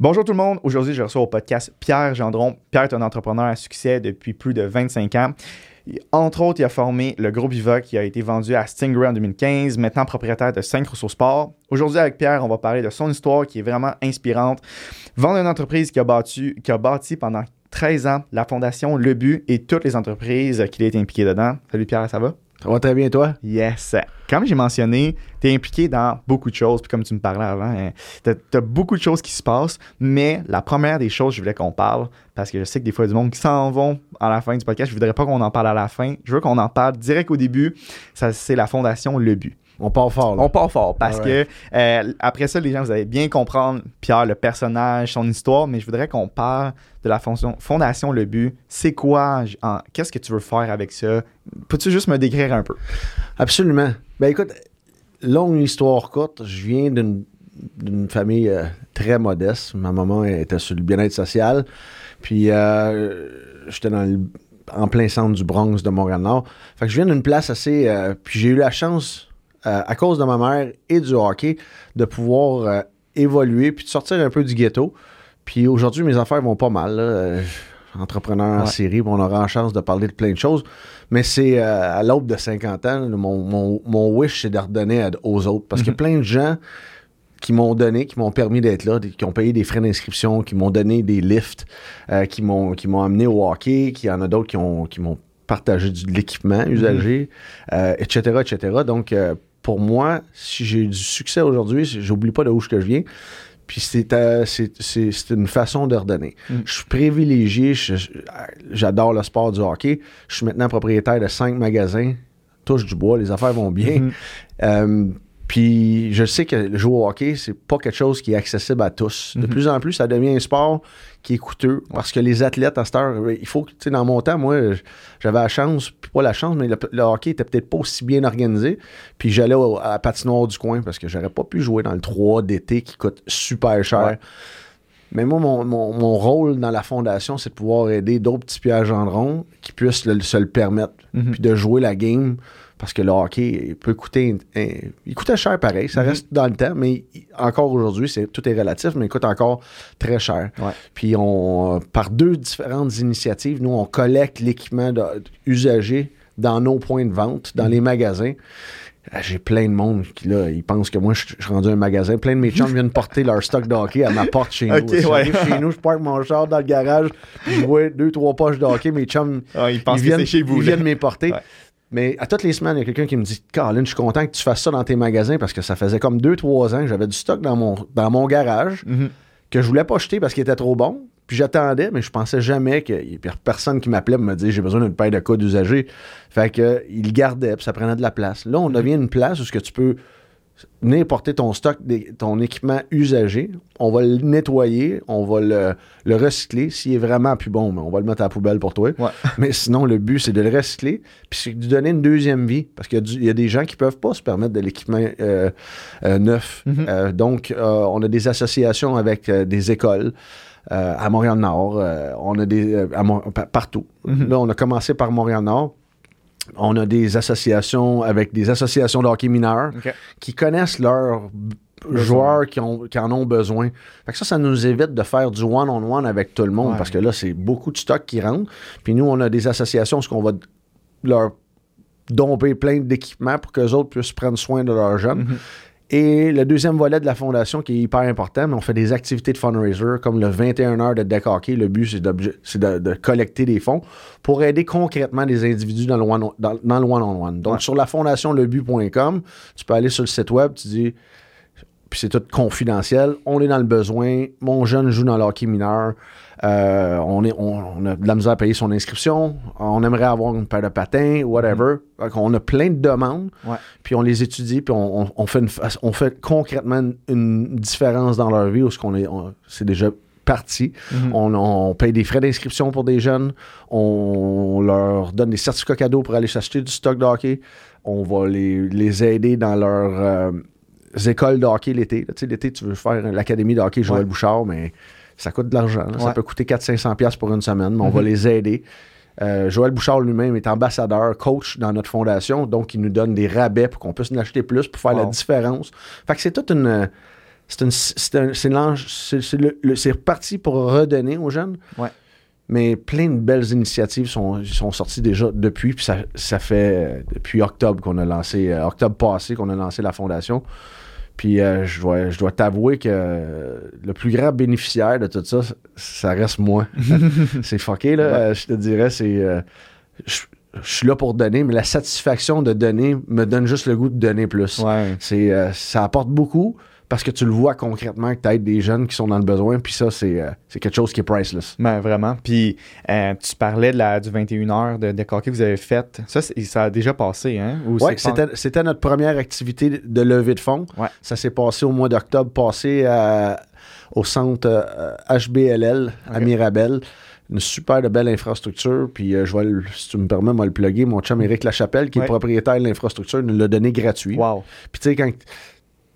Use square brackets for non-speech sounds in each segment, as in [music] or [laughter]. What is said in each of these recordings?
Bonjour tout le monde. Aujourd'hui, je reçois au podcast Pierre Gendron. Pierre est un entrepreneur à succès depuis plus de 25 ans. Entre autres, il a formé le groupe Viva qui a été vendu à Stingray en 2015, maintenant propriétaire de Synchro Sport. Aujourd'hui, avec Pierre, on va parler de son histoire qui est vraiment inspirante. Vendre une entreprise qui a, battu, qui a bâti pendant 13 ans la fondation Le But et toutes les entreprises qu'il a été impliqué dedans. Salut Pierre, ça va? Ça va très bien, toi? Yes. Comme j'ai mentionné, tu es impliqué dans beaucoup de choses. Puis comme tu me parlais avant, hein, tu as, beaucoup de choses qui se passent. Mais la première des choses, je voulais qu'on parle, parce que je sais que des fois, il y a du monde qui s'en vont à la fin du podcast. Je voudrais pas qu'on en parle à la fin. Je veux qu'on en parle direct au début. Ça, c'est la fondation Le But. On part fort. On part fort parce que euh, après ça, les gens, vous allez bien comprendre Pierre, le personnage, son histoire, mais je voudrais qu'on parle de la fondation Le But. C'est quoi? Qu'est-ce que tu veux faire avec ça? Peux-tu juste me décrire un peu? Absolument. Ben écoute, longue histoire courte, je viens d'une famille euh, très modeste. Ma maman était sur le bien-être social. Puis euh, j'étais en plein centre du Bronx de Montréal-Nord. Fait que je viens d'une place assez. puis j'ai eu la chance euh, à cause de ma mère et du hockey, de pouvoir euh, évoluer puis de sortir un peu du ghetto. Puis aujourd'hui, mes affaires vont pas mal. Euh, entrepreneur en série, on aura la chance de parler de plein de choses. Mais c'est à l'aube de 50 ans, mon, mon, wish, c'est de redonner aux autres. Parce qu'il y a mhm. plein de gens qui m'ont donné, qui m'ont permis d'être là, qui ont payé des frais d'inscription, qui m'ont donné des lifts, qui m'ont qui m'ont amené au hockey, qui y en a d'autres qui ont qui m'ont partagé de l'équipement usagé, etc., etc. Donc, pour moi, si j'ai du succès aujourd'hui, j'oublie pas de où je viens. Puis c'est, euh, une façon de redonner. Mm. Je suis privilégié, j'adore le sport du hockey. Je suis maintenant propriétaire de cinq magasins. Touche du bois, les affaires vont bien. Mm-hmm. Euh, puis je sais que jouer au hockey, c'est pas quelque chose qui est accessible à tous. De mhm. plus en plus, ça devient un sport qui est coûteux parce que les athlètes à cette heure, il faut que, tu sais, dans mon temps, moi, j'avais la chance, puis pas la chance, mais le, hockey était peut-être pas aussi bien organisé. Puis j'allais à la patinoire du coin parce que j'aurais pas pu jouer dans le 3 d'été qui coûte super cher. Mais moi, mon, rôle dans la fondation, c'est de pouvoir aider d'autres petits pièges en rond qui puissent se le permettre, mhm. puis de jouer la game parce que le hockey peut coûter. il coûtait cher pareil, ça mhm. reste dans le temps, mais encore aujourd'hui, c'est, tout est relatif, mais il coûte encore très cher. Puis on, par deux différentes initiatives, nous, on collecte l'équipement usagé dans nos points de vente, dans mhm. les magasins. Ah, j'ai plein de monde qui, là, ils pensent que moi, je, suis rendu un magasin. Plein de mes chums viennent porter leur stock de hockey à ma porte chez [laughs] nous. chez nous, je parque mon char dans le garage, je vois deux, trois poches de hockey. Mes chums, ah, ils, viennent, chez vous, ils viennent m'importer. Mais à toutes les semaines, il y a quelqu'un qui me dit Caroline, je suis content que tu fasses ça dans tes magasins parce que ça faisait comme deux, trois ans que j'avais du stock dans mon, dans mon garage mhm. que je voulais pas acheter parce qu'il était trop bon. Puis j'attendais, mais je pensais jamais qu'il y ait personne qui m'appelait pour me dire j'ai besoin d'une paire de codes usagés. Fait que il gardait, puis ça prenait de la place. Là, on devient une place où ce que tu peux venir porter ton stock, ton équipement usagé, on va le nettoyer, on va le, recycler. S'il est vraiment plus bon, on va le mettre à la poubelle pour toi. [laughs] Mais sinon, le but, c'est de le recycler, puis c'est de lui donner une deuxième vie. Parce qu'il y, a des gens qui ne peuvent pas se permettre de l'équipement euh, euh, neuf. Mm-hmm. Euh, donc, on a des associations avec des écoles. à Montréal-Nord, on a des partout. Mm-hmm. Là, on a commencé par Montréal-Nord. On a des associations avec des associations de hockey mineurs qui connaissent leurs joueurs qui, ont, en ont besoin. ça, ça nous évite de faire du one-on-one avec tout le monde parce que là, c'est beaucoup de stock qui rentre. Puis nous, on a des associations où on va leur domper plein d'équipements pour que les autres puissent prendre soin de leurs jeunes. Mm-hmm. Et le deuxième volet de la fondation qui est hyper important, mais on fait des activités de fundraiser comme le 21 heures de deck hockey. Le but, c'est, de, collecter des fonds pour aider concrètement des individus dans le one-on-one. Donc, sur la fondation lebu.com, tu peux aller sur le site web, tu dis puis c'est tout confidentiel. On est dans le besoin. Mon jeune joue dans le hockey mineur. Euh, on, est, on, a de la misère à payer son inscription. On aimerait avoir une paire de patins, whatever. Mm-hmm. On a plein de demandes. Puis on les étudie, puis on, fait, on fait concrètement une différence dans leur vie où ce qu'on est, c'est déjà parti. Mm-hmm. on, paye des frais d'inscription pour des jeunes. On leur donne des certificats cadeaux pour aller s'acheter du stock de hockey. On va les, aider dans leur... Euh, écoles de hockey l'été. L'été, tu veux faire l'académie de hockey Joël Bouchard, mais ça coûte de l'argent. Ça peut coûter 400-500$ pour une semaine, mais on va mhm. les aider. Euh, Joël Bouchard lui-même est ambassadeur, coach dans notre fondation, donc il nous donne des rabais pour qu'on puisse en acheter plus pour faire la différence. Fait que c'est toute une c'est une- c'est reparti pour redonner aux jeunes. Ouais. Mais plein de belles initiatives sont, sont sorties déjà depuis. Puis ça, ça fait euh, depuis octobre qu'on a lancé, euh, octobre passé qu'on a lancé la fondation. Puis euh, je dois, je dois t'avouer que euh, le plus grand bénéficiaire de tout ça, ça reste moi. [laughs] c'est fucké, là. Ouais. Euh, je te dirais, c'est. je, je suis là pour donner, mais la satisfaction de donner me donne juste le goût de donner plus. Ouais. C'est, ça apporte beaucoup parce que tu le vois concrètement que tu aides des jeunes qui sont dans le besoin. Puis ça, c'est, euh, c'est quelque chose qui est priceless. Ben, vraiment. Puis, euh, tu parlais de la, du 21 heures de décoquer que vous avez fait. Ça, ça a déjà passé, hein? Ou Oui, pas- c'était, notre première activité de levée de fonds. Ouais. Ça s'est passé au mois d'octobre passé à- au centre euh, HBLL à. Mirabel. Une super de belle infrastructure. Puis euh, je vais, le- si tu me permets, moi le plugger. Mon chum Éric Lachapelle, qui est Ouais. propriétaire de l'infrastructure, nous l'a donné gratuit. Wow. Puis tu sais, quand,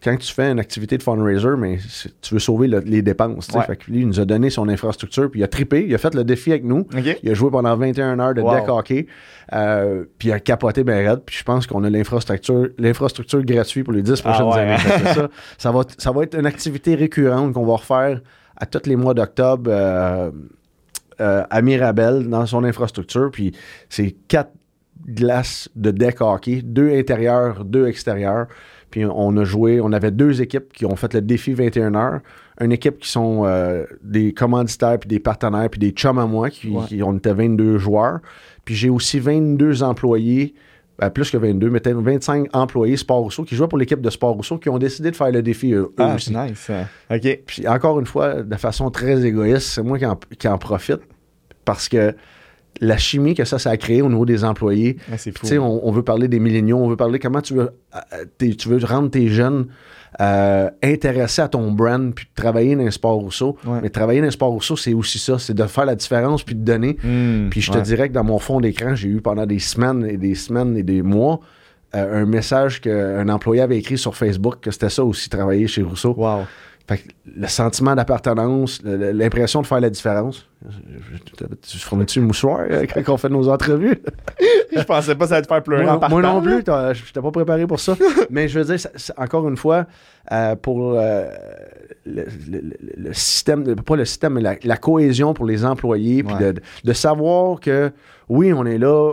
quand tu fais une activité de fundraiser, mais tu veux sauver le- les dépenses. tu sais. Ouais. Fait que lui, il nous a donné son infrastructure, puis il a trippé, il a fait le défi avec nous. Il a joué pendant 21 heures de Wow. deck hockey, euh, puis il a capoté ben raide. Puis je pense qu'on a l'infrastructure, l'infrastructure gratuite pour les 10 Ah prochaines ouais. années. Ça, ça, va, ça va être une activité récurrente qu'on va refaire à tous les mois d'octobre euh, euh, à Mirabel dans son infrastructure. Puis c'est quatre glaces de deck hockey, deux intérieurs, deux extérieurs. Puis on a joué, on avait deux équipes qui ont fait le défi 21 heures. Une équipe qui sont euh, des commanditaires, puis des partenaires, puis des chums à moi, qui, Ouais. qui- on était 22 joueurs. Puis j'ai aussi 22 employés, ben, plus que 22, mais peut-être 25 employés Sport Rousseau qui jouaient pour l'équipe de Sport Rousseau qui ont décidé de faire le défi eux, eux Ah, aussi. c'est nice. OK. Puis encore une fois, de façon très égoïste, c'est moi qui en, qui en profite parce que la chimie que ça, ça a créé au niveau des employés, Ah, fou. on, on veut parler des milléniaux, on veut parler comment tu veux, euh, tu veux rendre tes jeunes euh, intéressés à ton brand, puis de travailler dans un sport Rousseau. Ouais. Mais travailler dans un sport Rousseau, c'est aussi ça, c'est de faire la différence, puis de donner. Hmm, Puis je te ouais. dirais que dans mon fond d'écran, j'ai eu pendant des semaines et des semaines et des mois euh, un message qu'un employé avait écrit sur Facebook que c'était ça aussi, travailler chez Rousseau. Wow. Fait que le sentiment d'appartenance, l'impression de faire la différence. Tu fournis-tu le mouchoir euh, quand on fait nos entrevues? [laughs] Je pensais pas que ça allait te faire pleurer moi, en partant. moi non plus, je n'étais pas préparé pour ça. [laughs] Mais je veux dire, encore une fois, euh, pour euh, le, le- le- le système, pas le système, mais la, la cohésion pour les employés, puis Ouais. de, de savoir que oui, on est là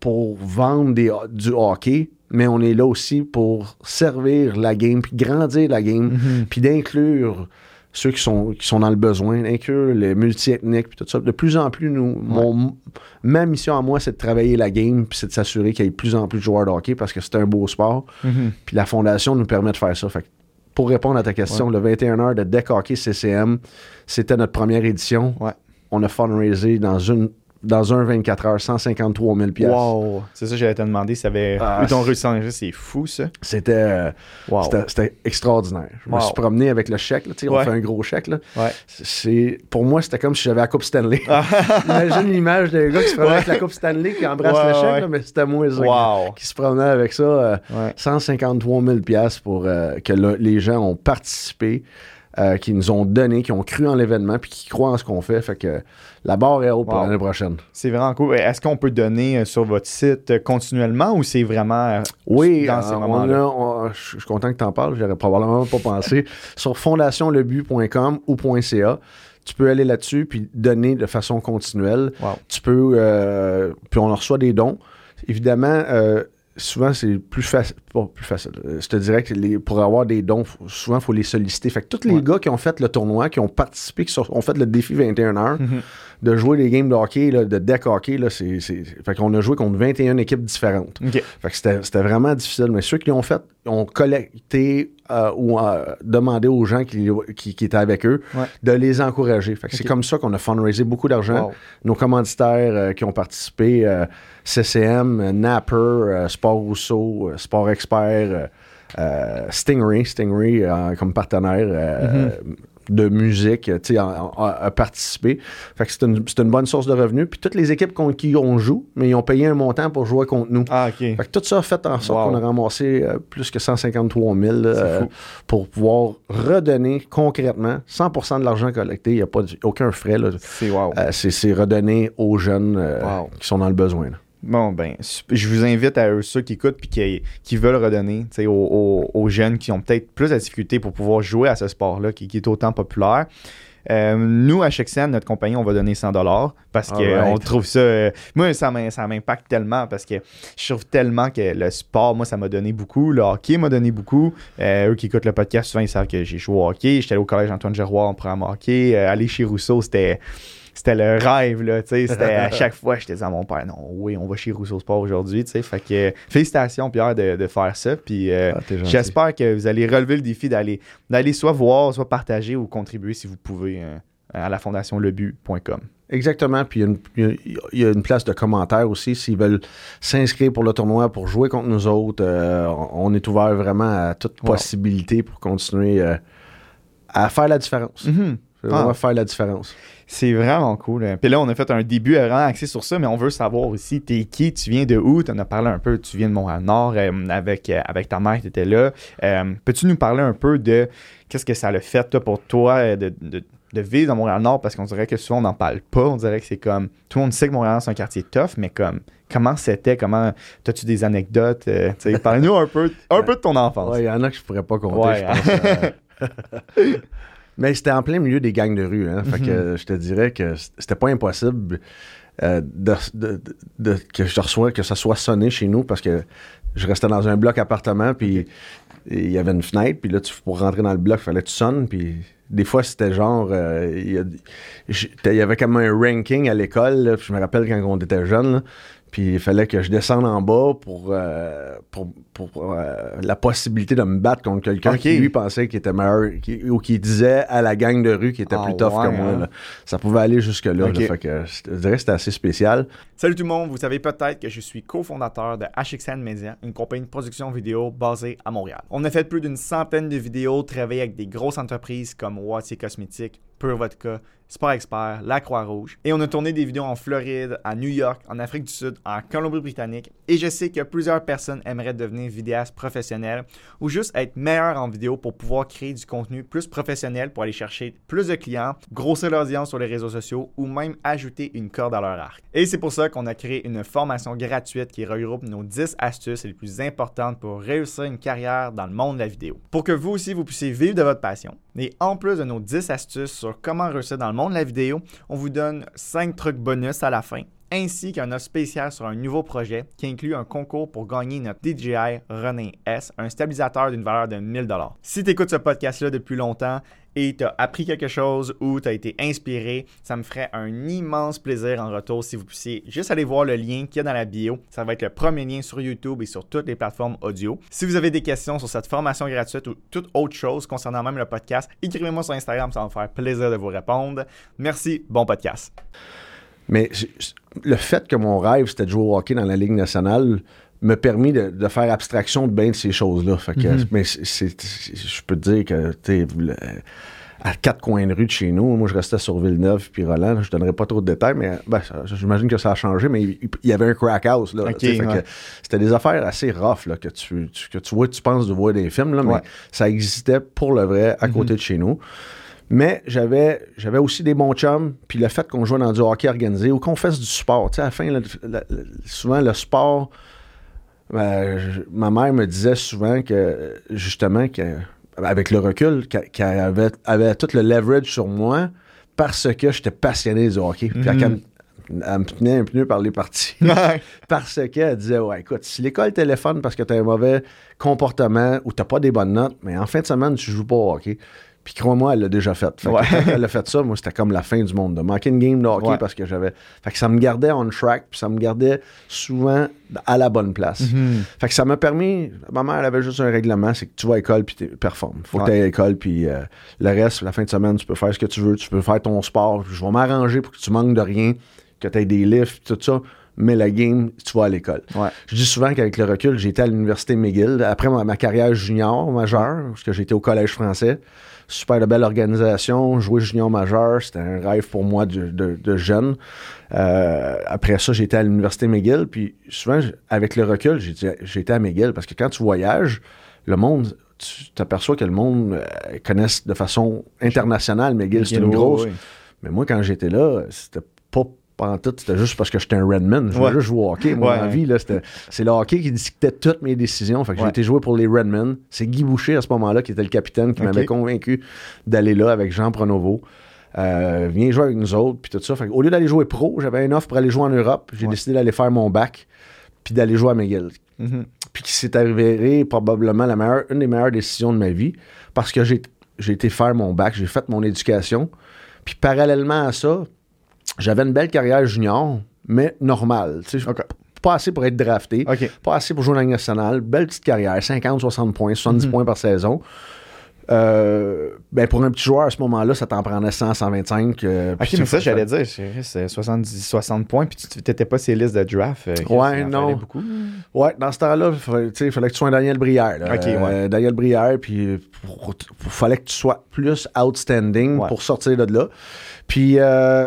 pour vendre des, du hockey, mais on est là aussi pour servir la game, puis grandir la game, Mhm. puis d'inclure ceux qui sont, qui sont dans le besoin, d'inclure les multi-ethniques, puis tout ça. De plus en plus, nous, mon, ma mission à moi, c'est de travailler la game, puis c'est de s'assurer qu'il y ait de plus en plus de joueurs de hockey parce que c'est un beau sport. Mhm. Puis la fondation nous permet de faire ça. Fait que pour répondre à ta question, le 21 heures de Deck Hockey CCM, c'était notre première édition. Ouais. On a fundraisé dans une dans un 24 heures 153 000 pièces. Wow. C'est ça que j'allais te demander. Ça avait Ah, eu ton c'est- réussi à. C'est fou, ça. C'était euh, Wow. c'était- c'était extraordinaire. Je me suis promené avec le chèque. là, On fait un gros chèque. Là. Ouais. C'est, pour moi, c'était comme si j'avais la Coupe Stanley. Ah. [laughs] Imagine l'image d'un gars qui se promenait avec la Coupe Stanley qui embrasse le chèque, là, mais c'était moi ça, Wow. qui se promenait avec ça. euh, Ouais. 153 000 pièces pour euh, que le- les gens ont participé, euh, qui nous ont donné, qui ont cru en l'événement, puis qui croient en ce qu'on fait. Fait que la barre est haute pour l'année prochaine. C'est vraiment cool. Est-ce qu'on peut donner euh, sur votre site euh, continuellement ou c'est vraiment euh, Oui, dans euh, ces moments-là? je suis content que tu en parles, j'aurais probablement pas pensé. [laughs] Sur fondationlebu.com ou .ca, tu peux aller là-dessus puis donner de façon continuelle. Wow. Tu peux, euh, puis on reçoit des dons. Évidemment, euh, souvent c'est plus facile, pas plus facile. Euh, Je te dirais que les- pour avoir des dons, faut- souvent il faut les solliciter. Fait que tous les Ouais. gars qui ont fait le tournoi, qui ont participé, qui sont- ont fait le défi 21 heures, Mhm. de jouer des games de hockey, là, de deck hockey, là, c'est, fait qu'on a joué contre 21 équipes différentes. Fait que c'était, vraiment difficile. Mais ceux qui l'ont fait ont collecté euh, ou euh, demandé aux gens qui, qui, qui étaient avec eux Ouais. de les encourager. Fait que c'est comme ça qu'on a fundraisé beaucoup d'argent. Wow. Nos commanditaires euh, qui ont participé, CCM, euh, Napper, euh, Sport Rousseau, euh, Sport Expert, Stingray, Stingray comme partenaire euh, de musique, tu sais. Fait que c'est une, bonne source de revenus. Puis toutes les équipes contre qui on joue, mais ils ont payé un montant pour jouer contre nous. Ah, OK. Fait que tout ça a fait en sorte Wow. qu'on a ramassé euh, plus que 153 000 C'est euh, fou. pour pouvoir redonner concrètement 100% de l'argent collecté. Il n'y a pas aucun frais. C'est wow. Euh, redonné aux jeunes Wow. qui sont dans le besoin. là. Bon, ben, je vous invite à eux, ceux qui écoutent puis qui, qui veulent redonner aux, aux, jeunes qui ont peut-être plus de difficultés pour pouvoir jouer à ce sport-là qui, est autant populaire. Euh, nous, à scène, notre compagnie, on va donner 100 dollars parce qu'on trouve ça. Euh, moi, ça m'impacte tellement parce que je trouve tellement que le sport, moi, ça m'a donné beaucoup. Le hockey m'a donné beaucoup. Euh, eux qui écoutent le podcast, souvent, ils savent que j'ai joué au hockey. J'étais allé au collège Antoine Gerrois en programme hockey. aller chez Rousseau, c'était c'était le rêve, là, tu sais, c'était à [laughs] chaque fois, je disais à mon père, non, oui, on va chez Rousseau Sport aujourd'hui, tu sais, fait que félicitations, Pierre, de, de faire ça, puis euh, ah, j'espère que vous allez relever le défi d'aller, d'aller soit voir, soit partager ou contribuer si vous pouvez euh, à la fondation lebu.com. Exactement. Puis il y, a une place de commentaires aussi. S'ils veulent s'inscrire pour le tournoi, pour jouer contre nous autres, euh, on est ouvert vraiment à toute possibilité pour continuer à faire la différence. Mm-hmm. Vraiment ah. faire la différence. C'est vraiment cool. Hein. Puis là, on a fait un début vraiment axé sur ça, mais on veut savoir aussi, t'es qui, tu viens de où, tu en as parlé un peu, tu viens de Montréal-Nord euh, avec, euh, avec ta mère, tu étais là. Euh, peux-tu nous parler un peu de qu'est-ce que ça a fait pour toi de, vivre dans Montréal-Nord? Parce qu'on dirait que souvent, on n'en parle pas. On dirait que c'est comme, tout le monde sait que Montréal, c'est un quartier tough, mais comme, comment c'était, comment, as-tu des anecdotes? Parle-nous un peu, un peu de ton enfance. il y en a que je pourrais pas compter, je pense. [laughs] Mais c'était en plein milieu des gangs de rue. Hein. Fait que mhm. je te dirais que c'était pas impossible euh, de, que je reçois, que ça soit sonné chez nous parce que je restais dans un bloc appartement, puis il y avait une fenêtre, puis là, tu, pour rentrer dans le bloc, il fallait que tu sonnes, puis des fois, c'était genre. Euh, il y, avait comme un ranking à l'école, je me rappelle quand on était jeunes, puis il fallait que je descende en bas pour, euh, pour, euh, la possibilité de me battre contre quelqu'un qui lui pensait qu'il était meilleur ou qui disait à la gang de rue qu'il était ah plus tough que moi. Hein. Ça pouvait aller jusque-là. fait que, je dirais que c'était assez spécial. Salut tout le monde, vous savez peut-être que je suis cofondateur de HXN Media, une compagnie de production vidéo basée à Montréal. On a fait plus d'une centaine de vidéos, travaillé avec des grosses entreprises comme Wattier Cosmétiques, Pure Vodka, Sport Expert, La Croix-Rouge. Et on a tourné des vidéos en Floride, à New York, en Afrique du Sud, en Colombie-Britannique. Et je sais que plusieurs personnes aimeraient devenir vidéastes professionnels ou juste être meilleurs en vidéo pour pouvoir créer du contenu plus professionnel pour aller chercher plus de clients, grossir l'audience sur les réseaux sociaux ou même ajouter une corde à leur arc. Et c'est pour ça qu'on a créé une formation gratuite qui regroupe nos 10 astuces les plus importantes pour réussir une carrière dans le monde de la vidéo. Pour que vous aussi vous puissiez vivre de votre passion. Et en plus de nos 10 astuces sur comment réussir dans le monde de la vidéo, on vous donne 5 trucs bonus à la fin ainsi qu'un offre spécial sur un nouveau projet qui inclut un concours pour gagner notre DJI Running S, un stabilisateur d'une valeur de 1000 Si tu écoutes ce podcast-là depuis longtemps et tu as appris quelque chose ou tu as été inspiré, ça me ferait un immense plaisir en retour si vous puissiez juste aller voir le lien qu'il y a dans la bio. Ça va être le premier lien sur YouTube et sur toutes les plateformes audio. Si vous avez des questions sur cette formation gratuite ou toute autre chose concernant même le podcast, écrivez-moi sur Instagram, ça va me faire plaisir de vous répondre. Merci, bon podcast. Mais le fait que mon rêve, c'était de jouer au hockey dans la Ligue nationale, m'a permis de, faire abstraction de bien de ces choses-là. Mhm. Mais je peux te dire que, à quatre coins de rue de chez nous, moi, je restais sur Villeneuve puis Roland. Je donnerai pas trop de détails, mais ben, j'imagine que ça a changé, mais il, y avait un crack house. C'était des affaires assez rough là, que, tu, que tu vois, tu penses de voir des films, là, mais ça existait pour le vrai à côté mhm. de chez nous. Mais j'avais, j'avais aussi des bons chums, puis le fait qu'on joue dans du hockey organisé ou qu'on fasse du sport. Tu sais, à la fin, souvent, le sport, ben, ma mère me disait souvent que, justement, que, avec le recul, qu'elle avait, avait tout le leverage sur moi parce que j'étais passionné du hockey. Puis elle, me tenait un peu par les parties. [laughs] parce qu'elle disait Ouais, écoute, si l'école téléphone parce que tu as un mauvais comportement ou tu pas des bonnes notes, mais en fin de semaine, tu joues pas au hockey. Puis crois-moi, elle l'a déjà fait. elle a fait ça, moi, c'était comme la fin du monde. De manquer une game de hockey parce que j'avais. Fait que ça me gardait on track, puis ça me gardait souvent à la bonne place. Mm-hmm. Fait que ça m'a permis. Ma mère, elle avait juste un règlement c'est que tu vas à l'école, puis tu performes. Faut que tu à l'école, puis euh, le reste, la fin de semaine, tu peux faire ce que tu veux, tu peux faire ton sport. Je vais m'arranger pour que tu manques de rien, que tu aies des lifts, tout ça mais la game, tu vas à l'école. Je dis souvent qu'avec le recul, j'ai été à l'université McGill. Après ma, carrière junior majeure, parce que j'étais au collège français, super de belle organisation, jouer junior majeur, c'était un rêve pour moi de, jeune. Euh, après ça, j'étais à l'université McGill, puis souvent, avec le recul, j'étais à McGill parce que quand tu voyages, le monde, tu t'aperçois que le monde euh, connaisse de façon internationale McGill, c'est une grosse. Mais moi, quand j'étais là, c'était pas pas en tout, c'était juste parce que j'étais un Redman. Je voulais juste jouer au hockey. Moi, Ouais. ma vie, c'est le hockey qui dictait toutes mes décisions. Fait que j'ai été jouer pour les Redmen. C'est Guy Boucher, à ce moment-là, qui était le capitaine, qui m'avait convaincu d'aller là avec Jean Pronovo. Euh, viens jouer avec nous autres, puis tout ça. Fait que au lieu d'aller jouer pro, j'avais une offre pour aller jouer en Europe. J'ai Ouais. décidé d'aller faire mon bac, puis d'aller jouer à McGill Mhm. puis qui s'est avéré probablement la meilleure, une des meilleures décisions de ma vie parce que j'ai été faire mon bac, j'ai fait mon éducation. Puis parallèlement à ça, j'avais une belle carrière junior, mais normale. Pas assez pour être drafté, pas assez pour jouer dans la Ligue nationale. Belle petite carrière, 50, 60 points, 70 Mhm. points par saison. Euh, ben pour un petit joueur à ce moment-là, ça t'en prenait 100, 125. euh, Ok, mais ça, j'allais dire, c'est- c'est 70, 60 points, puis tu t'étais pas ces listes de draft. euh, Ouais, non. beaucoup. Ouais, dans ce temps-là, il fallait, que tu sois un Daniel Brière. là. Ok, ouais. Euh, Daniel Brière, puis il fallait que tu sois plus outstanding Ouais. pour sortir de là. Puis, euh,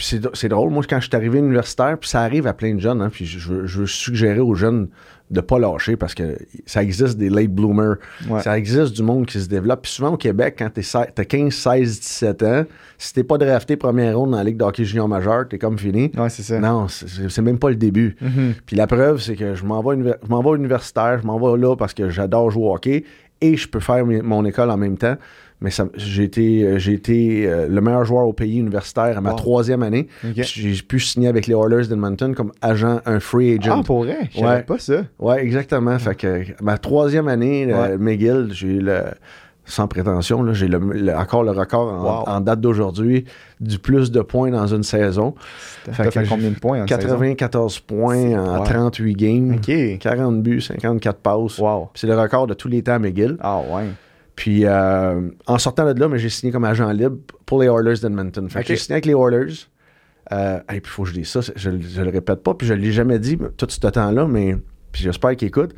puis c'est, c'est drôle, moi, quand je suis arrivé universitaire, puis ça arrive à plein de jeunes, hein, puis je, veux- je veux suggérer aux jeunes de pas lâcher parce que ça existe des late bloomers. Ouais. Ça existe du monde qui se développe. Puis souvent au Québec, quand se- t'as 15, 16, 17 ans, si t'es pas drafté première ronde dans la Ligue de hockey junior majeur, t'es comme fini. Ouais, c'est ça. Non, c'est, même pas le début. Mhm. Puis la preuve, c'est que je m'en vais, vais universitaire, je m'en vais là parce que j'adore jouer au hockey et je peux faire mon école en même temps. Mais j'ai été, euh, j'ai été euh, le meilleur joueur au pays universitaire à ma Wow. troisième année. J'ai pu signer avec les Oilers d'Edmonton comme agent, un free agent. Ah, pour vrai? Je Ouais. pas ça. Ouais, exactement. Fait que ma troisième année, euh, Ouais. McGill, j'ai eu le. Sans prétention, j'ai le- le- encore le record en, Wow. en date d'aujourd'hui du plus de points dans une saison. Fait fait combien de points en saison? 94 points en Wow. 38 games. OK. 40 buts, 54 passes. Wow. C'est le record de tous les temps à McGill. Ah, ouais. Puis euh, en sortant de là, mais j'ai signé comme agent libre pour les Oilers d'Edmonton. Fait que j'ai signé avec les Oilers. Euh, et puis il faut que je dise ça, je, je le répète pas, puis je l'ai jamais dit tout ce temps-là, mais puis j'espère qu'il écoute.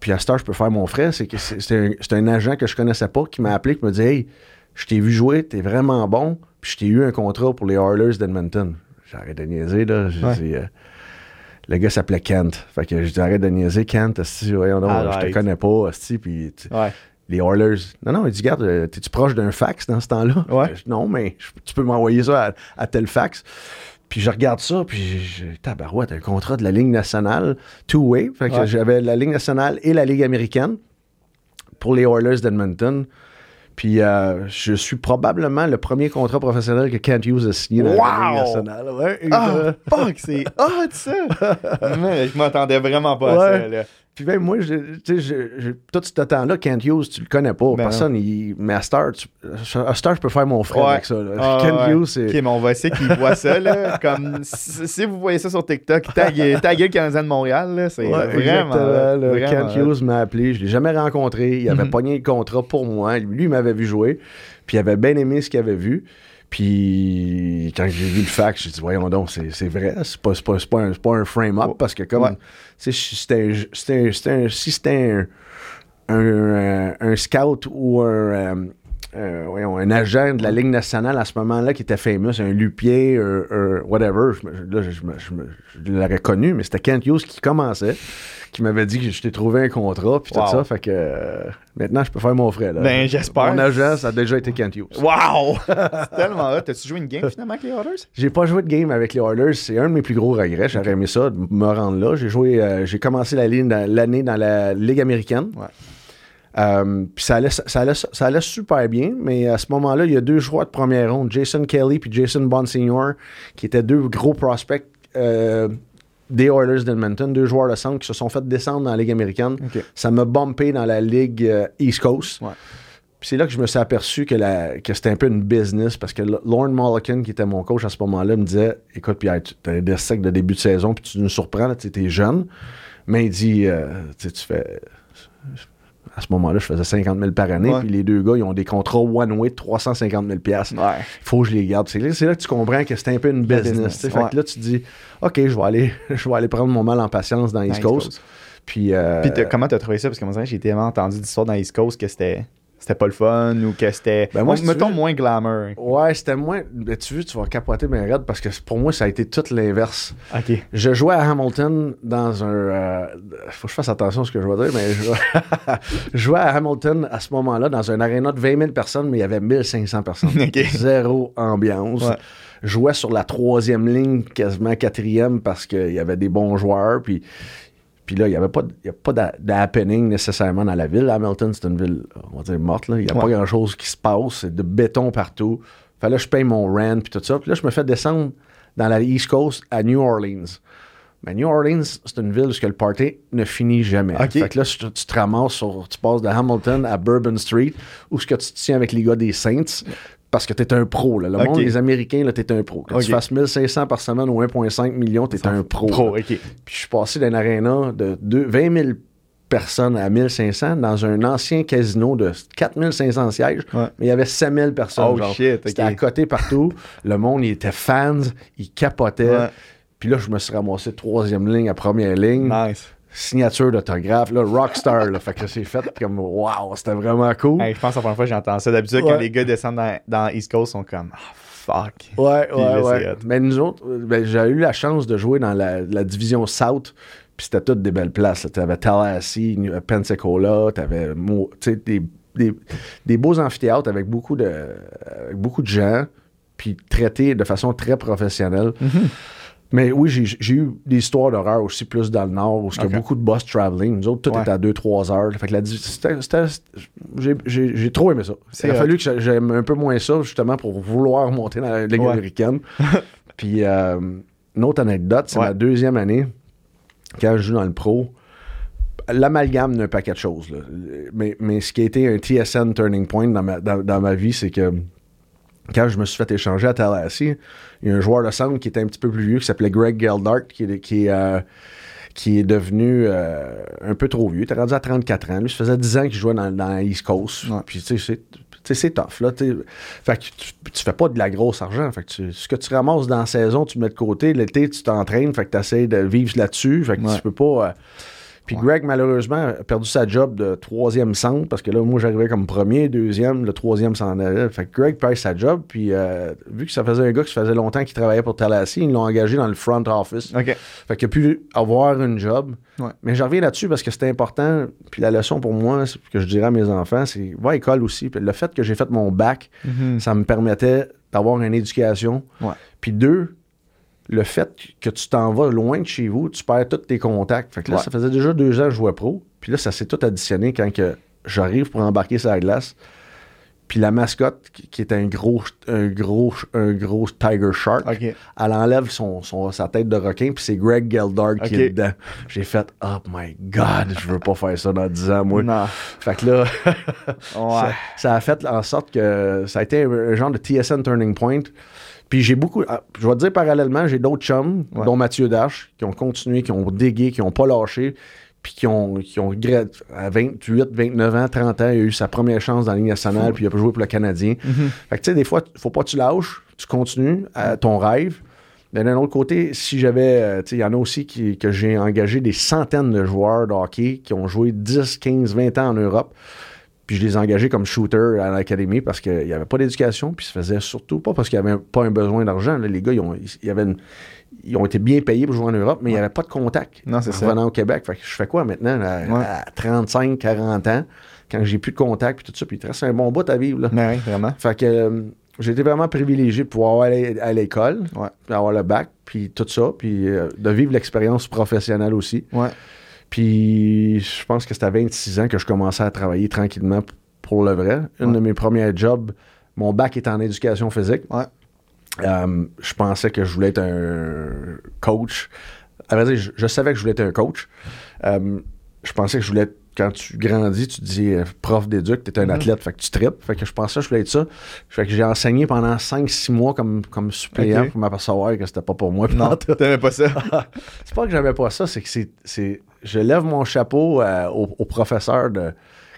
Puis à cette heure, je peux faire mon frère, c'est que c'est un, un agent que je connaissais pas qui m'a appelé, qui m'a dit Hey, je t'ai vu jouer, t'es vraiment bon, puis je t'ai eu un contrat pour les Oilers d'Edmonton. J'arrête de niaiser, là. J'ai Ouais. dit, euh, le gars s'appelait Kent. Fait que je dis arrête de niaiser, Kent, esti, voyons donc, je te connais pas, esti, puis Ouais. Les Oilers. Non, non, il dit, regarde, euh, t'es-tu proche d'un fax dans ce temps-là? Ouais. Je- non, mais je- tu peux m'envoyer ça à, à tel fax. Puis je regarde ça, puis je tabarouette, un contrat de la Ligue nationale, two-way. Fait que Ouais. j'avais la Ligue nationale et la Ligue américaine pour les Oilers d'Edmonton. Puis euh, je suis probablement le premier contrat professionnel que Kent Hughes a signé dans la! Ligue nationale. Ouais, Ah, fuck, c'est hot, ça! [laughs] Mais je m'attendais vraiment pas à ça, là. Puis même moi, je- tu sais, je- je- tout ce temps-là, Kent Hughes, tu le connais pas. Ben Personne, il, mais à Star, tu- à Star, je peux faire mon frère Ouais. avec ça. là. Ah, Kent ouais. Hughes, c'est... Ok, mais on va essayer qu'ils voient ça, là. Comme, si, si vous voyez ça sur TikTok, taguez, taguez le Canadien de Montréal, là. C'est Ouais, vraiment. là. vraiment Kent Hughes m'a appelé, je l'ai jamais rencontré. Il avait Mhm. pogné le contrat pour moi. Lui, il m'avait vu jouer. Puis il avait bien aimé ce qu'il avait vu. Puis quand j'ai vu le fax, j'ai dit voyons donc, c'est c'est vrai, c'est pas, c'est pas, c'est pas un, c'est pas un frame-up parce que comme Ouais. tu sais, si c'était un, un, un scout ou un, euh, euh, voyons, un agent de la Ligue nationale à ce moment-là qui était famous, un lupier, un, un whatever, je, là, je, l'aurais connu, mais c'était Kent Hughes qui commençait, qui m'avait dit que je t'ai trouvé un contrat, puis Wow. tout ça, fait que euh, maintenant je peux faire mon frère. Là. Ben, j'espère. Mon agent, ça a déjà été Kent Hughes. Wow! [laughs] c'est tellement hot. T'as-tu joué une game finalement avec les Oilers? J'ai pas joué de game avec les Oilers. C'est un de mes plus gros regrets. J'aurais aimé ça, de me rendre là. J'ai joué, euh, j'ai commencé la ligne dans- l'année dans la Ligue américaine. Ouais. Euh, puis ça allait, ça, allait, ça allait super bien, mais à ce moment-là, il y a deux joueurs de première ronde, Jason Kelly puis Jason Bonsignor, qui étaient deux gros prospects euh, des Oilers d'Edmonton, deux joueurs de centre qui se sont fait descendre dans la Ligue américaine. Ça m'a bumpé dans la Ligue euh, East Coast. Ouais. Puis c'est là que je me suis aperçu que, la- que c'était un peu une business parce que Lorne Mulliken, qui était mon coach à ce moment-là, me disait Écoute, Pierre, tu as des secs de début de saison, puis tu nous surprends, tu es jeune. Mais il dit euh, tu fais. À ce moment-là, je faisais 50 000 par année, puis les deux gars, ils ont des contrats one-way de 350 000 piastres. Ouais. faut que je les garde. C'est là, là que tu comprends que c'est un peu une business. Fait que là, tu te dis OK, je vais aller, [laughs] je vais aller prendre mon mal en patience dans East Coast. Puis, euh, Puis comment t'as trouvé ça? Parce que moi, j'ai tellement entendu d'histoires dans East Coast que c'était c'était pas le fun ou que c'était. Ben, moi, si mettons veux- moins glamour. Ouais, c'était moins. Ben, tu veux, tu vas capoter bien raide parce que pour moi, ça a été tout l'inverse. Ok. Je jouais à Hamilton dans un. euh, faut que je fasse attention à ce que je vais dire, mais je jouais, [laughs] je jouais à Hamilton à ce moment-là dans un aréna de 20 000 personnes, mais il y avait 1500 personnes. [laughs] Zéro ambiance. Ouais. jouait sur la troisième ligne, quasiment quatrième, parce qu'il y avait des bons joueurs. Puis, puis là, il n'y avait pas, y a pas d'happening nécessairement dans la ville. Hamilton, c'est une ville, on va dire, morte. Il n'y a pas grand-chose qui se passe. C'est de béton partout. Fallait que je paye mon rent, puis tout ça. Puis là, je me fais descendre dans la East Coast à New Orleans. Mais New Orleans, c'est une ville où le party ne finit jamais. Fait que là, tu, te ramasses sur, tu passes de Hamilton à Bourbon Street, où ce que tu te tiens avec les gars des Saints, parce que tu es un pro. Là. Le monde des Américains, tu es un pro. Quand tu fasses 1500 par semaine ou 1,5 million, tu es un pro. pro Puis je suis passé d'un aréna de 20 000 personnes à 1500 dans un ancien casino de 4500 sièges, mais il y avait 5000 personnes. Oh shit, C'était à côté partout. le monde, il était fans, il capotait. Puis là, je me suis ramassé troisième ligne à première ligne. Nice. Signature d'autographe, là, rockstar. là, fait que c'est fait comme wow, c'était vraiment cool. je pense que la première fois que j'entends ça. D'habitude, quand les gars descendent dans, dans East Coast, sont comme ah, fuck. Ouais, ouais, ouais. Mais nous autres, ben, j'ai eu la chance de jouer dans la, division South. Puis c'était toutes des belles places. Tu avais Tallahassee, Pensacola, tu avais des, des, des, beaux amphithéâtres avec beaucoup de, avec beaucoup de gens, puis traités de façon très professionnelle. Mm-hmm. Mais oui, j'ai eu des histoires d'horreur aussi plus dans le nord, où il y a beaucoup de bus traveling. Nous autres, tout est à 2-3 heures. Fait que j'ai trop aimé ça. Il a fallu que j'aime un peu moins ça, justement, pour vouloir monter dans la Ligue américaine. [laughs] Puis, euh, une autre anecdote, c'est ma deuxième année, quand je joue dans le pro. L'amalgame d'un paquet de choses. Mais, mais ce qui a été un TSN turning point dans ma, dans ma vie, c'est que quand je me suis fait échanger à Tallahassee, il y a un joueur de centre qui était un petit peu plus vieux qui s'appelait Greg Geldart, qui, qui, euh, qui est devenu euh, un peu trop vieux. Il était rendu à 34 ans. Lui, ça faisait 10 ans qu'il jouait dans, dans East Coast. Puis, tu sais, c'est tough. Là, fait que tu, tu, fais pas de la grosse argent. Fait que ce que tu ramasses dans la saison, tu mets de côté. L'été, tu t'entraînes. Fait que tu essaies de vivre là-dessus. Fait que tu peux pas. Euh, puis Greg, malheureusement, a perdu sa job de troisième centre parce que là, moi, j'arrivais comme premier, deuxième, le troisième s'en allait. Fait que Greg perd sa job. Puis euh, vu que ça faisait un gars qui faisait longtemps qu'il travaillait pour Tallahassee, ils l'ont engagé dans le front office. Fait qu'il a pu avoir une job. Mais j'en reviens là-dessus parce que c'était important. Puis la leçon pour moi, que je dirais à mes enfants, c'est va à l'école aussi. Puis le fait que j'ai fait mon bac, mm-hmm. ça me permettait d'avoir une éducation. Puis deux, le fait que tu t'en vas loin de chez vous, tu perds tous tes contacts. Fait que là, ça faisait déjà deux ans que je jouais pro. Puis là, ça s'est tout additionné quand que j'arrive pour embarquer sur la glace. Puis la mascotte, qui est un gros, un gros, un gros Tiger Shark, elle enlève son, sa tête de requin, puis c'est Greg Geldard qui est dedans. J'ai fait, oh my God, je veux pas faire ça dans 10 ans, moi. Non. Fait que là, [laughs] ça, a fait en sorte que ça a été un genre de TSN Turning Point. Puis j'ai beaucoup, ah, je vais te dire parallèlement, j'ai d'autres chums, dont Mathieu Dash, qui ont continué, qui ont dégué, qui n'ont pas lâché, puis qui ont, qui ont à 28, 29 ans, 30 ans, il a eu sa première chance dans la Ligue nationale, puis il a joué pour le Canadien. Mm-hmm. Fait que tu sais, des fois, faut pas que tu lâches, tu continues à ton rêve. Mais d'un autre côté, si j'avais, euh, tu sais, il y en a aussi qui, que j'ai engagé des centaines de joueurs de hockey qui ont joué 10, 15, 20 ans en Europe. Puis je les engagés comme shooter à l'académie parce qu'il n'y avait pas d'éducation, puis ça faisait surtout pas parce qu'il n'y avait pas un besoin d'argent. Les gars, ils ont, ils, ont été bien payés pour jouer en Europe, mais il n'y avait pas de contact non, c'est au Québec. Fait que je fais quoi maintenant à, 35, 40 ans, quand j'ai plus de contact, puis tout ça, puis il te reste un bon bout à vivre. Là. Ben vraiment. Fait que euh, j'ai été vraiment privilégié de pouvoir aller à l'école, avoir le bac, puis tout ça, puis euh, de vivre l'expérience professionnelle aussi. Ouais. Puis je pense que c'était à 26 ans que je commençais à travailler tranquillement pour le vrai. Une de mes premiers jobs, mon bac était en éducation physique. Euh, je pensais que je voulais être un coach. À vrai dire, je, savais que je voulais être un coach. Euh, je pensais que je voulais être, quand tu grandis, tu dis euh, prof d'éduc, tu es un mm-hmm. athlète, fait que tu tripes. Fait que je pensais que je voulais être ça. Fait que j'ai enseigné pendant 5-6 mois comme, comme suppléant pour m'apercevoir que c'était pas pour moi. Non, [laughs] t'aimais pas ça. [laughs] c'est pas que j'avais pas ça, c'est que c'est je lève mon chapeau euh, aux, professeurs de,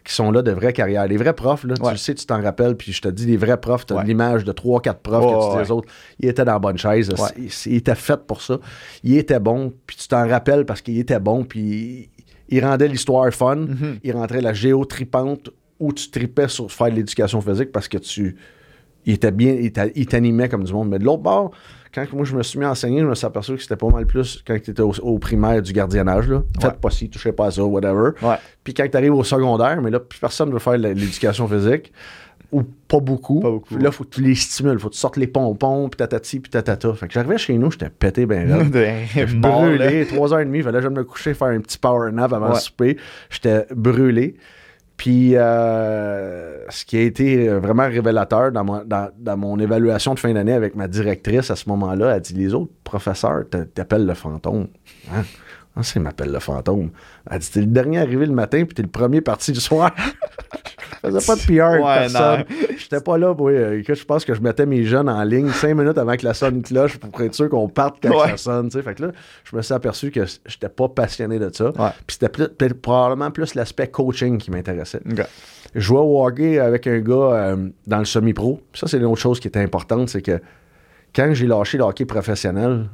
qui sont là de vraies carrières. Les vrais profs, là, tu sais, tu t'en rappelles, puis je te dis, les vrais profs, tu as l'image de 3-4 profs que tu dis les autres, ils étaient dans la bonne chaise. Ils étaient faits pour ça. Ils étaient bons, puis tu t'en rappelles parce qu'ils étaient bons, puis ils rendaient l'histoire fun. Mm-hmm. Ils rentraient la géo tripante où tu tripais sur faire de l'éducation physique parce que tu. Ils étaient bien, ils t'animaient comme du monde. Mais de l'autre bord, quand moi je me suis mis à enseigner, je me suis aperçu que c'était pas mal plus quand tu étais au, primaire du gardiennage. Là. Faites pas ci, touchez pas à ça, whatever. Puis quand tu arrives au secondaire, mais là, plus personne ne veut faire l'éducation physique. ou pas beaucoup. Pas beaucoup. Là, faut que tu les stimules, faut que tu sortes les pompons, puis tatati, puis tatata. Fait que j'arrivais chez nous, j'étais pété ben [laughs] [laughs] là. brûlé, 3h30, il fallait que je me coucher, faire un petit power nap avant Ouais. le souper. J'étais brûlé. Puis, euh, ce qui a été euh, vraiment révélateur dans, mon- dans- mon évaluation de fin d'année avec ma directrice à ce moment-là, elle dit Les autres professeurs t'a- t'appellent le fantôme. Hein? Ah, c'est m'appelle le fantôme. Elle dit T'es le dernier arrivé le matin, puis t'es le premier parti du soir. [laughs] je faisais pas de PR avec Ouais, personne. [laughs] J'étais pas là pour. euh, écoute, je pense que je mettais mes jeunes en ligne cinq minutes avant que la sonne cloche pour être sûr qu'on parte quand Ouais. ça sonne. Fait que là, je me suis aperçu que j'étais pas passionné de ça. Ouais. Puis c'était probablement plus l'aspect coaching qui m'intéressait. Je jouais au hockey avec un gars euh, dans le semi-pro. Ça, c'est une autre chose qui était importante, c'est que quand j'ai lâché le hockey professionnel,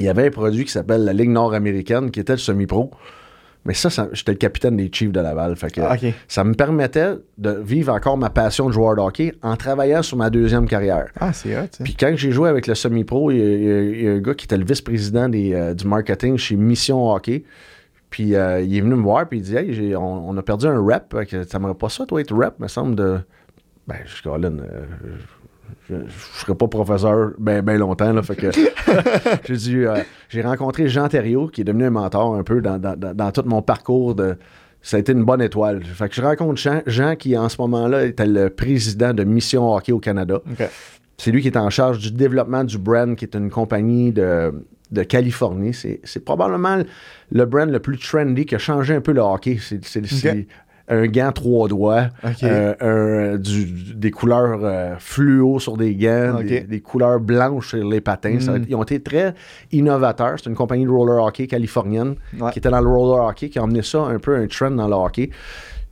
il y avait un produit qui s'appelle la Ligue nord-américaine, qui était le semi-pro. Mais ça, ça- j'étais le capitaine des Chiefs de Laval. Fait que Ah, ça me permettait de vivre encore ma passion de joueur de hockey en travaillant sur ma deuxième carrière. Ah, c'est hot, ça. Puis quand j'ai joué avec le semi-pro, il y, a- y y un gars qui était le vice-président euh, du marketing chez Mission Hockey. Puis euh, il est venu me voir, puis il dit Hey, on, on a perdu un rep. Que T'aimerais pas ça, toi, être rep, me semble, de. Ben, je suis Colin, euh, je, je serais pas professeur ben, ben longtemps, là. Fait que [laughs] j'ai dû. euh, j'ai rencontré Jean Thériault, qui est devenu un mentor un peu dans, dans- dans- tout mon parcours de. Ça a été une bonne étoile. Fait que je rencontre Jean, Jean qui en ce moment-là était le président de Mission Hockey au Canada. C'est lui qui est en charge du développement du brand, qui est une compagnie de, de Californie. C'est probablement le brand le plus trendy qui a changé un peu le hockey. C'est un gant trois doigts, euh, un- du- du- des couleurs euh, fluo sur des gants, des, des couleurs blanches sur les patins. Ça- Mm. ils ont été très innovateurs. C'est une compagnie de roller hockey californienne Ouais. qui était dans le roller hockey, qui a emmené ça un peu un trend dans le hockey.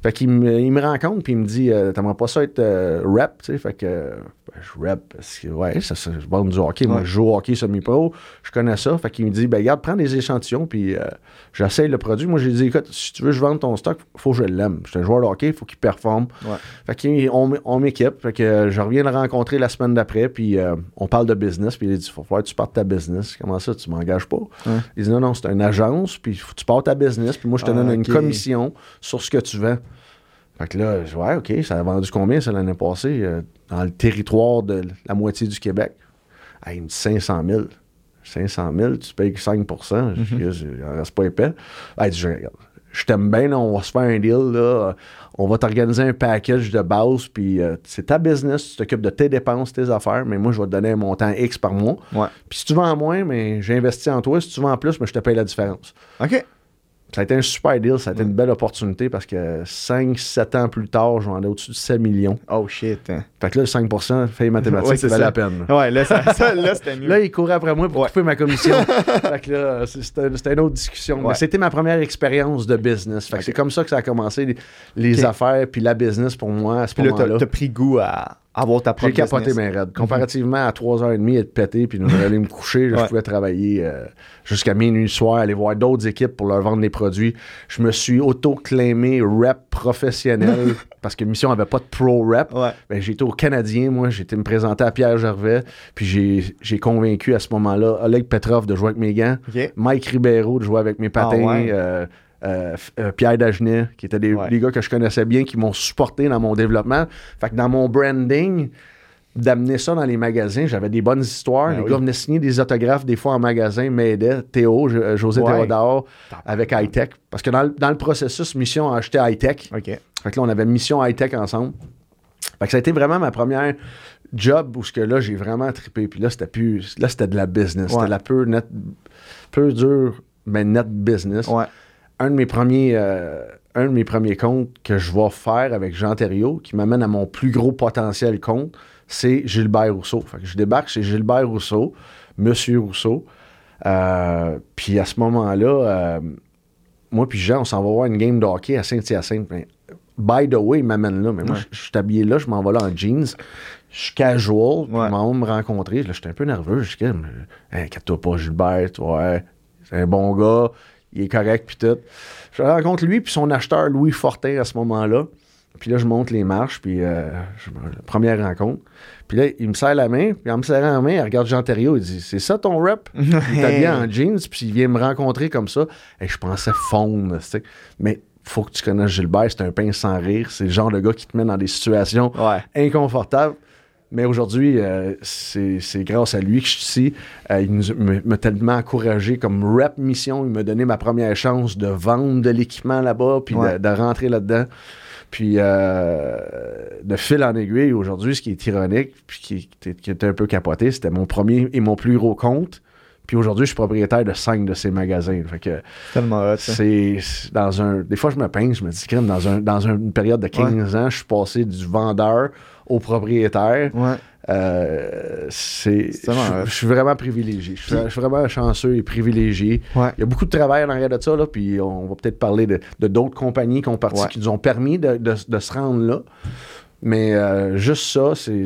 Fait qu'il me, il me rencontre puis il me dit euh, T'aimerais pas ça être euh, rep, tu sais? Fait que euh, ben, je rep parce que ouais, ça, ça je bande du hockey. Moi, Ouais. je joue au hockey semi-pro, je connais ça. Fait qu'il me dit Ben regarde, prends des échantillons puis euh, j'essaye le produit. Moi, j'ai dit Écoute, si tu veux que je vende ton stock, faut que je l'aime. Je suis un joueur de hockey, il faut qu'il performe. Ouais. Fait qu'on on m'équipe. Fait que je reviens le rencontrer la semaine d'après, puis on parle de business. Puis il dit Faut falloir que tu partes ta business. Comment ça, tu m'engages pas? Ouais. Il dit Non, non, c'est une agence, puis tu partes ta business, puis moi, je te Ah, donne une commission sur ce que tu vends. Fait que là, je ouais, OK, ça a vendu combien, ça, l'année passée, euh, dans le territoire de la moitié du Québec? Ah, il me dit 500 000. 500 000, tu payes que 5 Je dis, il en reste pas épais. Ah, il dit, je, regarde, je t'aime bien, là, on va se faire un deal, là. On va t'organiser un package de base, puis euh, c'est ta business, tu t'occupes de tes dépenses, tes affaires, mais moi, je vais te donner un montant X par mois. Ouais. Puis si tu vends moins, mais j'ai investi en toi. Si tu vends plus, mais je te paye la différence. OK. Ça a été un super deal, ça a été une belle opportunité parce que 5-7 ans plus tard, je vendais au-dessus de 7 millions. Oh shit. hein. Fait que là, le 5 fait mathématiques, Ouais, ça valait la peine. Ouais, là, ça, ça- là [laughs] c'était mieux. Là, il courait après moi pour Ouais. couper ma commission. [laughs] fait que là, c'était une autre discussion. Ouais. Mais c'était ma première expérience de business. Fait que c'est comme ça que ça a commencé, les, affaires puis la business pour moi à ce Puis là, moment-là. t'as pris goût à avoir ta propre J'ai capoté mes raides. Comparativement à 3h30 être pété, puis nous aller me coucher, Ouais. je pouvais travailler euh, jusqu'à minuit soir, aller voir d'autres équipes pour leur vendre les produits. Je me suis auto-claimé rep professionnel [laughs] parce que Mission avait pas de pro rep. Ouais. Ben, j'ai été au Canadien, moi, j'ai été me présenter à Pierre Gervais, puis j'ai, j'ai convaincu à ce moment-là Oleg Petrov de jouer avec mes gants. Mike Ribeiro de jouer avec mes patins, Ah ouais. euh, euh, euh, Pierre Dagenet, qui étaient des, Ouais. des gars que je connaissais bien, qui m'ont supporté dans mon développement. Fait que dans mon branding, d'amener ça dans les magasins, j'avais des bonnes histoires. Ben les oui. gars venaient signer des autographes des fois en magasin, m'aidaient. Théo, euh, José Ouais. Théodore, avec Hightech. Parce que dans le, dans le processus, Mission a acheté Hightech. OK. Fait que là, on avait Mission Hightech ensemble. Fait que ça a été vraiment ma première job où ce que là, j'ai vraiment trippé. Puis là, c'était plus. Là, c'était de la business. Ouais. C'était de la pure net. Peu dur, mais net business. Ouais. Un de mes premiers. euh, un de mes premiers comptes que je vais faire avec Jean Thériault, qui m'amène à mon plus gros potentiel compte, c'est Gilbert Rousseau. Fait que je débarque chez Gilbert Rousseau, Monsieur Rousseau. Euh, puis à ce moment-là, euh, moi puis Jean, on s'en va voir une game de hockey à Saint-Hyacinthe. By the way, il m'amène là. Mais moi, Ouais. je suis habillé là, je m'en vais là en jeans. Je suis casual. Puis Ouais. me rencontrer. Là, j'étais un peu nerveux. Je suis comme, hey, inquiète-toi pas, Gilbert. Ouais, c'est un bon gars. Il est correct, puis tout. Je rencontre lui, puis son acheteur, Louis Fortin, à ce moment-là. Puis là, je monte les marches, puis euh, je- première rencontre. Puis là, il me serre la main, puis en me serrant la main, il regarde Jean Thériault, il dit C'est ça ton rep? [laughs] Il est habillé en jeans, puis il vient me rencontrer comme ça. Et je pensais fondre, tu sais. Mais faut que tu connaisses Gilbert, c'est un pain sans rire. C'est le genre de gars qui te met dans des situations Ouais. inconfortables. Mais aujourd'hui, euh, c'est grâce à lui que je suis ici. Euh, il m'a tellement encouragé comme rep mission. Il m'a donné ma première chance de vendre de l'équipement là-bas, puis de- Ouais. de, rentrer là-dedans. Puis euh, de fil en aiguille, aujourd'hui, ce qui est ironique, puis qui, qui- était un peu capoté, c'était mon premier et mon plus gros compte. Puis aujourd'hui, je suis propriétaire de cinq de ces magasins. Fait que Tellement hot, ça. c'est dans un. Des fois, je me peins, je me dis, crème, dans, un, dans une période de 15 ans, je suis passé du vendeur au propriétaire. Ouais. Euh, c'est. Je suis vraiment privilégié. Je suis, vraiment chanceux et privilégié. Ouais. Il y a beaucoup de travail en arrière de ça, là, puis on va peut-être parler de d'autres compagnies qui ont parti, Ouais. qui nous ont permis de, de- de se rendre là. Mais euh, juste ça, c'est,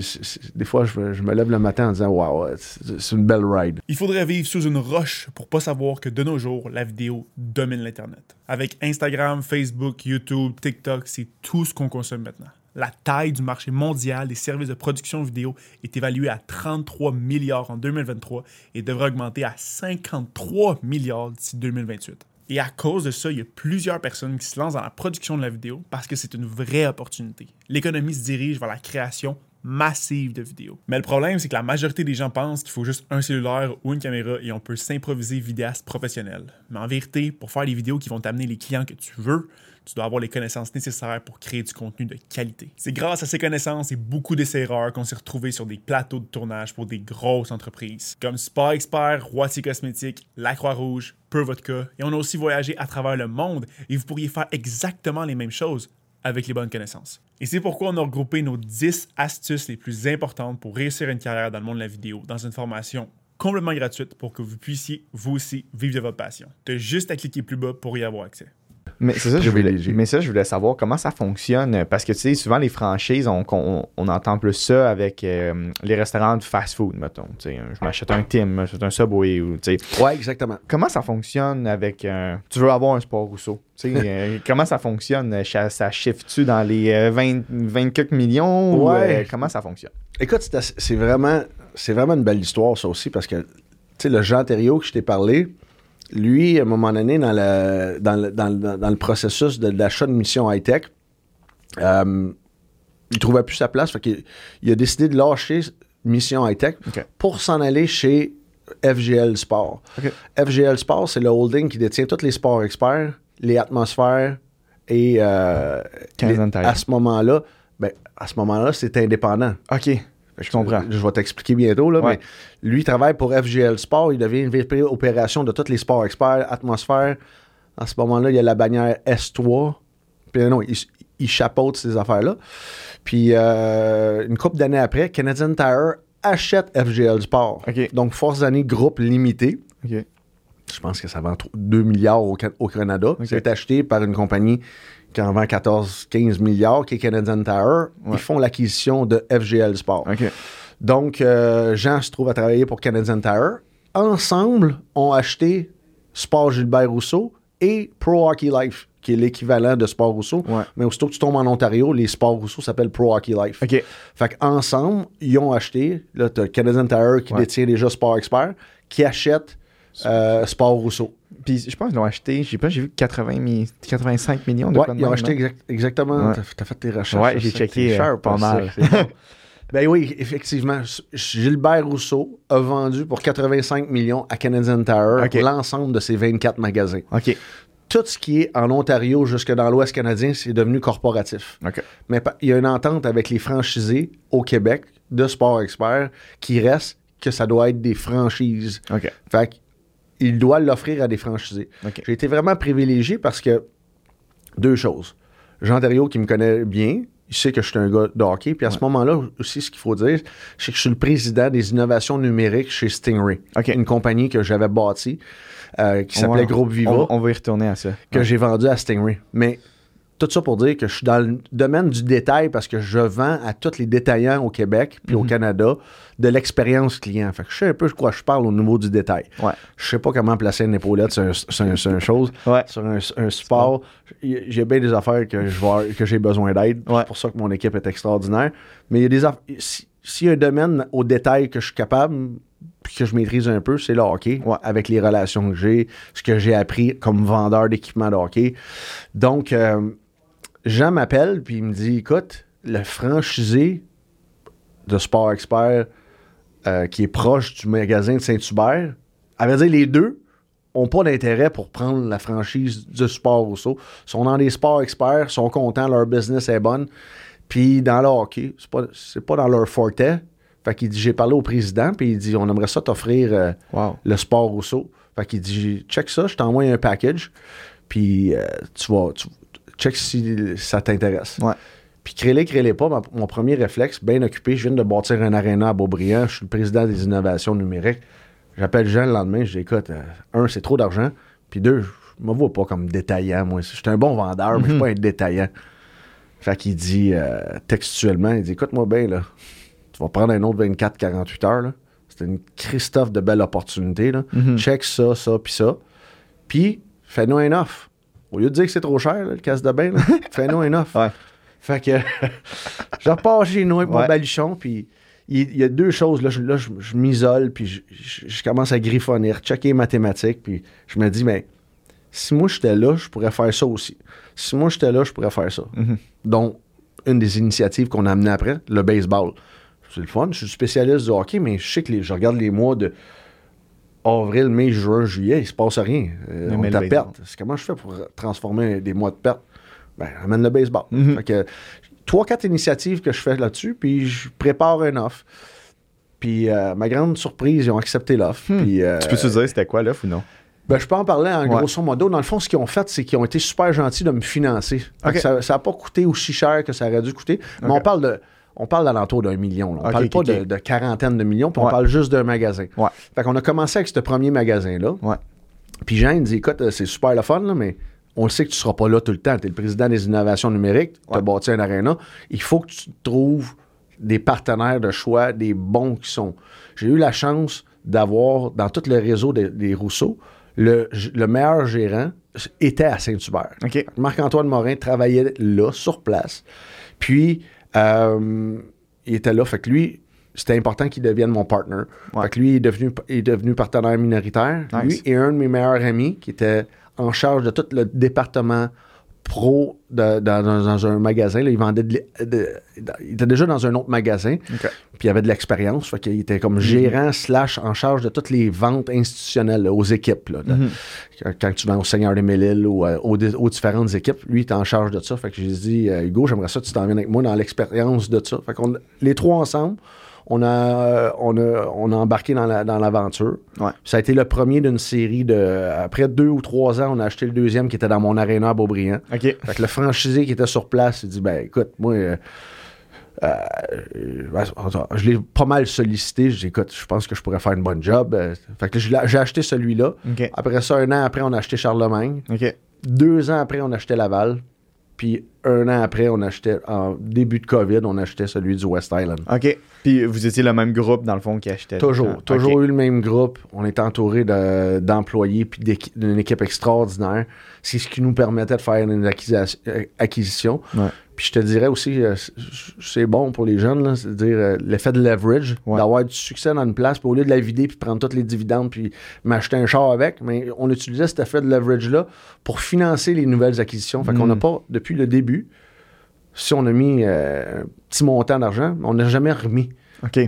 des fois, je me, je me lève le matin en disant, waouh, c'est c'est une belle ride. Il faudrait vivre sous une roche pour pas savoir que de nos jours, la vidéo domine l'Internet. Avec Instagram, Facebook, YouTube, TikTok, c'est tout ce qu'on consomme maintenant. La taille du marché mondial des services de production vidéo est évaluée à 33 milliards en 2023 et devrait augmenter à 53 milliards d'ici 2028. Et à cause de ça, il y a plusieurs personnes qui se lancent dans la production de la vidéo parce que c'est une vraie opportunité. L'économie se dirige vers la création massive de vidéos. Mais le problème, c'est que la majorité des gens pensent qu'il faut juste un cellulaire ou une caméra et on peut s'improviser vidéaste professionnel. Mais en vérité, pour faire les vidéos qui vont t'amener les clients que tu veux, tu dois avoir les connaissances nécessaires pour créer du contenu de qualité. C'est grâce à ces connaissances et beaucoup d'essais-erreurs qu'on s'est retrouvés sur des plateaux de tournage pour des grosses entreprises, comme Spa Expert, Roitier Cosmétique, La Croix-Rouge, Peu Vodka, et on a aussi voyagé à travers le monde et vous pourriez faire exactement les mêmes choses avec les bonnes connaissances. Et c'est pourquoi on a regroupé nos 10 astuces les plus importantes pour réussir une carrière dans le monde de la vidéo dans une formation complètement gratuite pour que vous puissiez, vous aussi, vivre de votre passion. T'as juste à cliquer plus bas pour y avoir accès. Mais ça, je voulais, Privilégié. mais ça, je voulais savoir comment ça fonctionne. Parce que, tu sais, souvent, les franchises, on, on, on entend plus ça avec euh, les restaurants de fast-food, mettons. Tu sais, je m'achète un Tim, je m'achète un Subway. Ou. Ouais, exactement. comment ça fonctionne avec un... Tu veux avoir un sport Rousseau. Tu sais, [laughs] euh, comment ça fonctionne? Ça, ça chiffre-tu dans les euh, 20, 20 quelques millions? ou, Ouais. euh, comment ça fonctionne? Écoute, c'est vraiment, vraiment une belle histoire, ça aussi, parce que, tu sais, le Jean Thériault que je t'ai parlé, lui, à un moment donné, dans le, dans le, dans le- dans le processus de l'achat de mission high-tech, euh, il trouvait plus sa place, fait qu'il il a décidé de lâcher mission high-tech pour s'en aller chez FGL Sport. FGL Sport, c'est le holding qui détient tous les sports experts, les atmosphères et euh, les- à ce moment-là, ben, à ce moment-là, c'est indépendant. OK, je comprends. Je vais t'expliquer bientôt, là, Ouais. mais lui, il travaille pour FGL Sport. Il devient une VP opération de tous les sports experts, atmosphère. À ce moment-là, il y a la bannière S3. Puis non, il, il chapeaute ces affaires-là. Puis euh, une couple d'années après, Canadian Tire achète FGL Sport. Donc, Force Annie Groupe Limité. Je pense que ça vend tro- 2 milliards au, au Canada. OK. C'est acheté par une compagnie en vend 14-15 milliards, qui est Canadian Tire. Ouais. Ils font l'acquisition de FGL Sport. Donc, euh, Jean se trouve à travailler pour Canadian Tire. Ensemble, ont acheté Sport Gilbert Rousseau et Pro Hockey Life, qui est l'équivalent de Sport Rousseau. Ouais. Mais aussitôt que tu tombes en Ontario, les Sports Rousseau s'appellent Pro Hockey Life. OK. Fait qu'ensemble, ils ont acheté. Là, tu as Canadian Tire qui Ouais. détient déjà Sport Expert, qui achète euh, Sport Rousseau. Puis je pense qu'ils l'ont acheté, j'ai pas, j'ai vu 80 mi- 85 millions de Ouais, ils ont même, acheté exact- exactement. Ouais. T'as, fait tes recherches. Ouais, j'ai checké, t'es euh, pas mal. ça, [laughs] ben oui, effectivement. Gilbert Rousseau a vendu pour 85 millions à Canadian Tire Ok. l'ensemble de ses 24 magasins. OK. Tout ce qui est en Ontario jusque dans l'Ouest canadien, c'est devenu corporatif. Mais il y a une entente avec les franchisés au Québec de Sport Expert qui reste que ça doit être des franchises. OK. Fait qu'il doit l'offrir à des franchisés. J'ai été vraiment privilégié parce que deux choses. Jean Thériault, qui me connaît bien, il sait que je suis un gars de hockey. Puis à ce moment-là aussi, ce qu'il faut dire, c'est que je suis le président des innovations numériques chez Stingray, une compagnie que j'avais bâtie euh, qui s'appelait Groupe Viva, On, on va y retourner à ça. que Ouais. j'ai vendu à Stingray. Mais tout ça pour dire que je suis dans le domaine du détail parce que je vends à tous les détaillants au Québec puis au Mhm. Canada de l'expérience client. Fait que je sais un peu de quoi je parle au niveau du détail. Ouais. Je sais pas comment placer une épaulette sur un, sur un- sur une chose. Ouais. Sur un, un sport, j'ai bien des affaires que je vois, que j'ai besoin d'aide. Ouais. C'est pour ça que mon équipe est extraordinaire. Mais il y a des aff- si- S'il y a un domaine au détail que je suis capable, puis que je maîtrise un peu, c'est le hockey, Ouais. avec les relations que j'ai, ce que j'ai appris comme vendeur d'équipement de hockey. Donc, euh, Jean m'appelle, puis il me dit Écoute, le franchisé de Sport Expert euh, qui est proche du magasin de Saint-Hubert, à vrai dire, les deux ont pas d'intérêt pour prendre la franchise du sport Rousseau. Ils sont dans des sports experts, sont contents, leur business est bonne. Puis dans le hockey, c'est pas, pas dans leur forte. Fait qu'il dit J'ai parlé au président, puis il dit On aimerait ça t'offrir euh, Wow. le sport Rousseau. Fait qu'il dit Check ça, je t'envoie un package, puis euh, tu vas. tu- check si ça t'intéresse. Ouais. Puis créez-les, créez-les pas. ma- mon premier réflexe, bien occupé, je viens de bâtir un aréna à Beaubriand, je suis le président des innovations numériques. J'appelle Jean le lendemain, je dis écoute, euh, un, c'est trop d'argent, puis deux, je me vois pas comme détaillant, moi. Je suis un bon vendeur, mais je suis pas un détaillant. Fait qu'il dit euh, textuellement, il dit écoute-moi bien, là, tu vas prendre un autre 24-48 heures, là. C'est une Christophe de belle opportunité, là. Mhm. Check ça, ça, puis ça. Puis, fais-nous un offre. Au lieu de dire que c'est trop cher, là, le casse de bain, là, [laughs] fais-nous un offre. Ouais. Fait que [laughs] je repars chez nous avec mon Ouais. baluchon, puis il y, a deux choses. Là, je, là, je, je m'isole, puis je, commence à griffonner, checker les mathématiques, puis je me dis, mais si moi j'étais là, je pourrais faire ça aussi. Si moi j'étais là, je pourrais faire ça. Mhm. Donc, une des initiatives qu'on a amenées après, le baseball. C'est le fun. Je suis spécialiste du hockey, mais je sais que les- je regarde les mois de avril, mai, juin, juillet, il se passe rien. Euh, on est à perte. C'est comment je fais pour transformer des mois de perte? Ben, amène le baseball. Mhm. Fait que trois, quatre initiatives que je fais là-dessus, puis je prépare un offre. Puis, euh, ma grande surprise, ils ont accepté l'offre. Hmm. Euh, Tu peux-tu dire c'était quoi l'offre ou non? ben, je peux en parler en Ouais. grosso modo. Dans le fond, ce qu'ils ont fait, c'est qu'ils ont été super gentils de me financer. Ça n'a pas coûté aussi cher que ça aurait dû coûter. Mais on parle de. On parle d'alentour d'un million. là. On Ok, parle pas. De, de quarantaine de millions, puis on parle juste d'un magasin. Ouais. Fait qu'on a commencé avec ce premier magasin-là. Ouais. Puis Jean, il dit écoute, euh, c'est super le fun, là, mais on le sait que tu seras pas là tout le temps. Tu es le président des innovations numériques, tu as bâti un aréna. Il faut que tu trouves des partenaires de choix, des bons qui sont. J'ai eu la chance d'avoir, dans tout le réseau des, des Rousseau, le, le meilleur gérant était à Saint-Hubert. Marc-Antoine Morin travaillait là, sur place. Puis, euh, il était là. Fait que lui, c'était important qu'il devienne mon partner. Ouais. Fait que lui, il est devenu, est devenu partenaire minoritaire. Nice. Lui et un de mes meilleurs amis qui était en charge de tout le département pro de- dans, dans- dans un magasin. là. il vendait de il était déjà dans un autre magasin. Puis il avait de l'expérience. Fait qu'il était comme gérant slash en charge de toutes les ventes institutionnelles là, aux équipes. là. Mhm. Quand- Quand tu vends au Seigneur des Mille-Îles ou euh, aux, aux différentes équipes, lui, il était en charge de ça. Fait que j'ai dit, euh, Hugo, j'aimerais ça que tu t'en viennes avec moi dans l'expérience de ça. Fait qu'on les trois ensemble, on a, euh, on a, on a embarqué dans la- dans l'aventure. Ouais. Ça a été le premier d'une série de. Après deux ou trois ans, on a acheté le deuxième qui était dans mon aréna à Beaubriand. Fait que le franchisé qui était sur place, il dit ben écoute, moi, euh, euh, je l'ai pas mal sollicité. Je dis écoute, je pense que je pourrais faire une bonne job. Fait que j'ai acheté celui-là. Après ça, un an après, on a acheté Charlemagne. Deux ans après, on a acheté Laval. Puis un an après, on achetait, en début de COVID, on achetait celui du West Island. OK. Puis vous étiez le même groupe, dans le fond, qui achetait. Toujours, Ah, toujours eu le même groupe. On est entouré de- d'employés puis d'une équipe extraordinaire. C'est ce qui nous permettait de faire une acquisition. euh, acquisition. Ouais. Puis je te dirais aussi, euh, c'est bon pour les jeunes, c'est-à-dire euh, l'effet de leverage, Ouais. d'avoir du succès dans une place, puis au lieu de la vider puis prendre tous les dividendes puis m'acheter un char avec, mais on utilisait cet effet de leverage-là pour financer les nouvelles acquisitions. Fait qu'on Mm. n'a pas, depuis le début, si on a mis euh, un petit montant d'argent, on n'a jamais remis.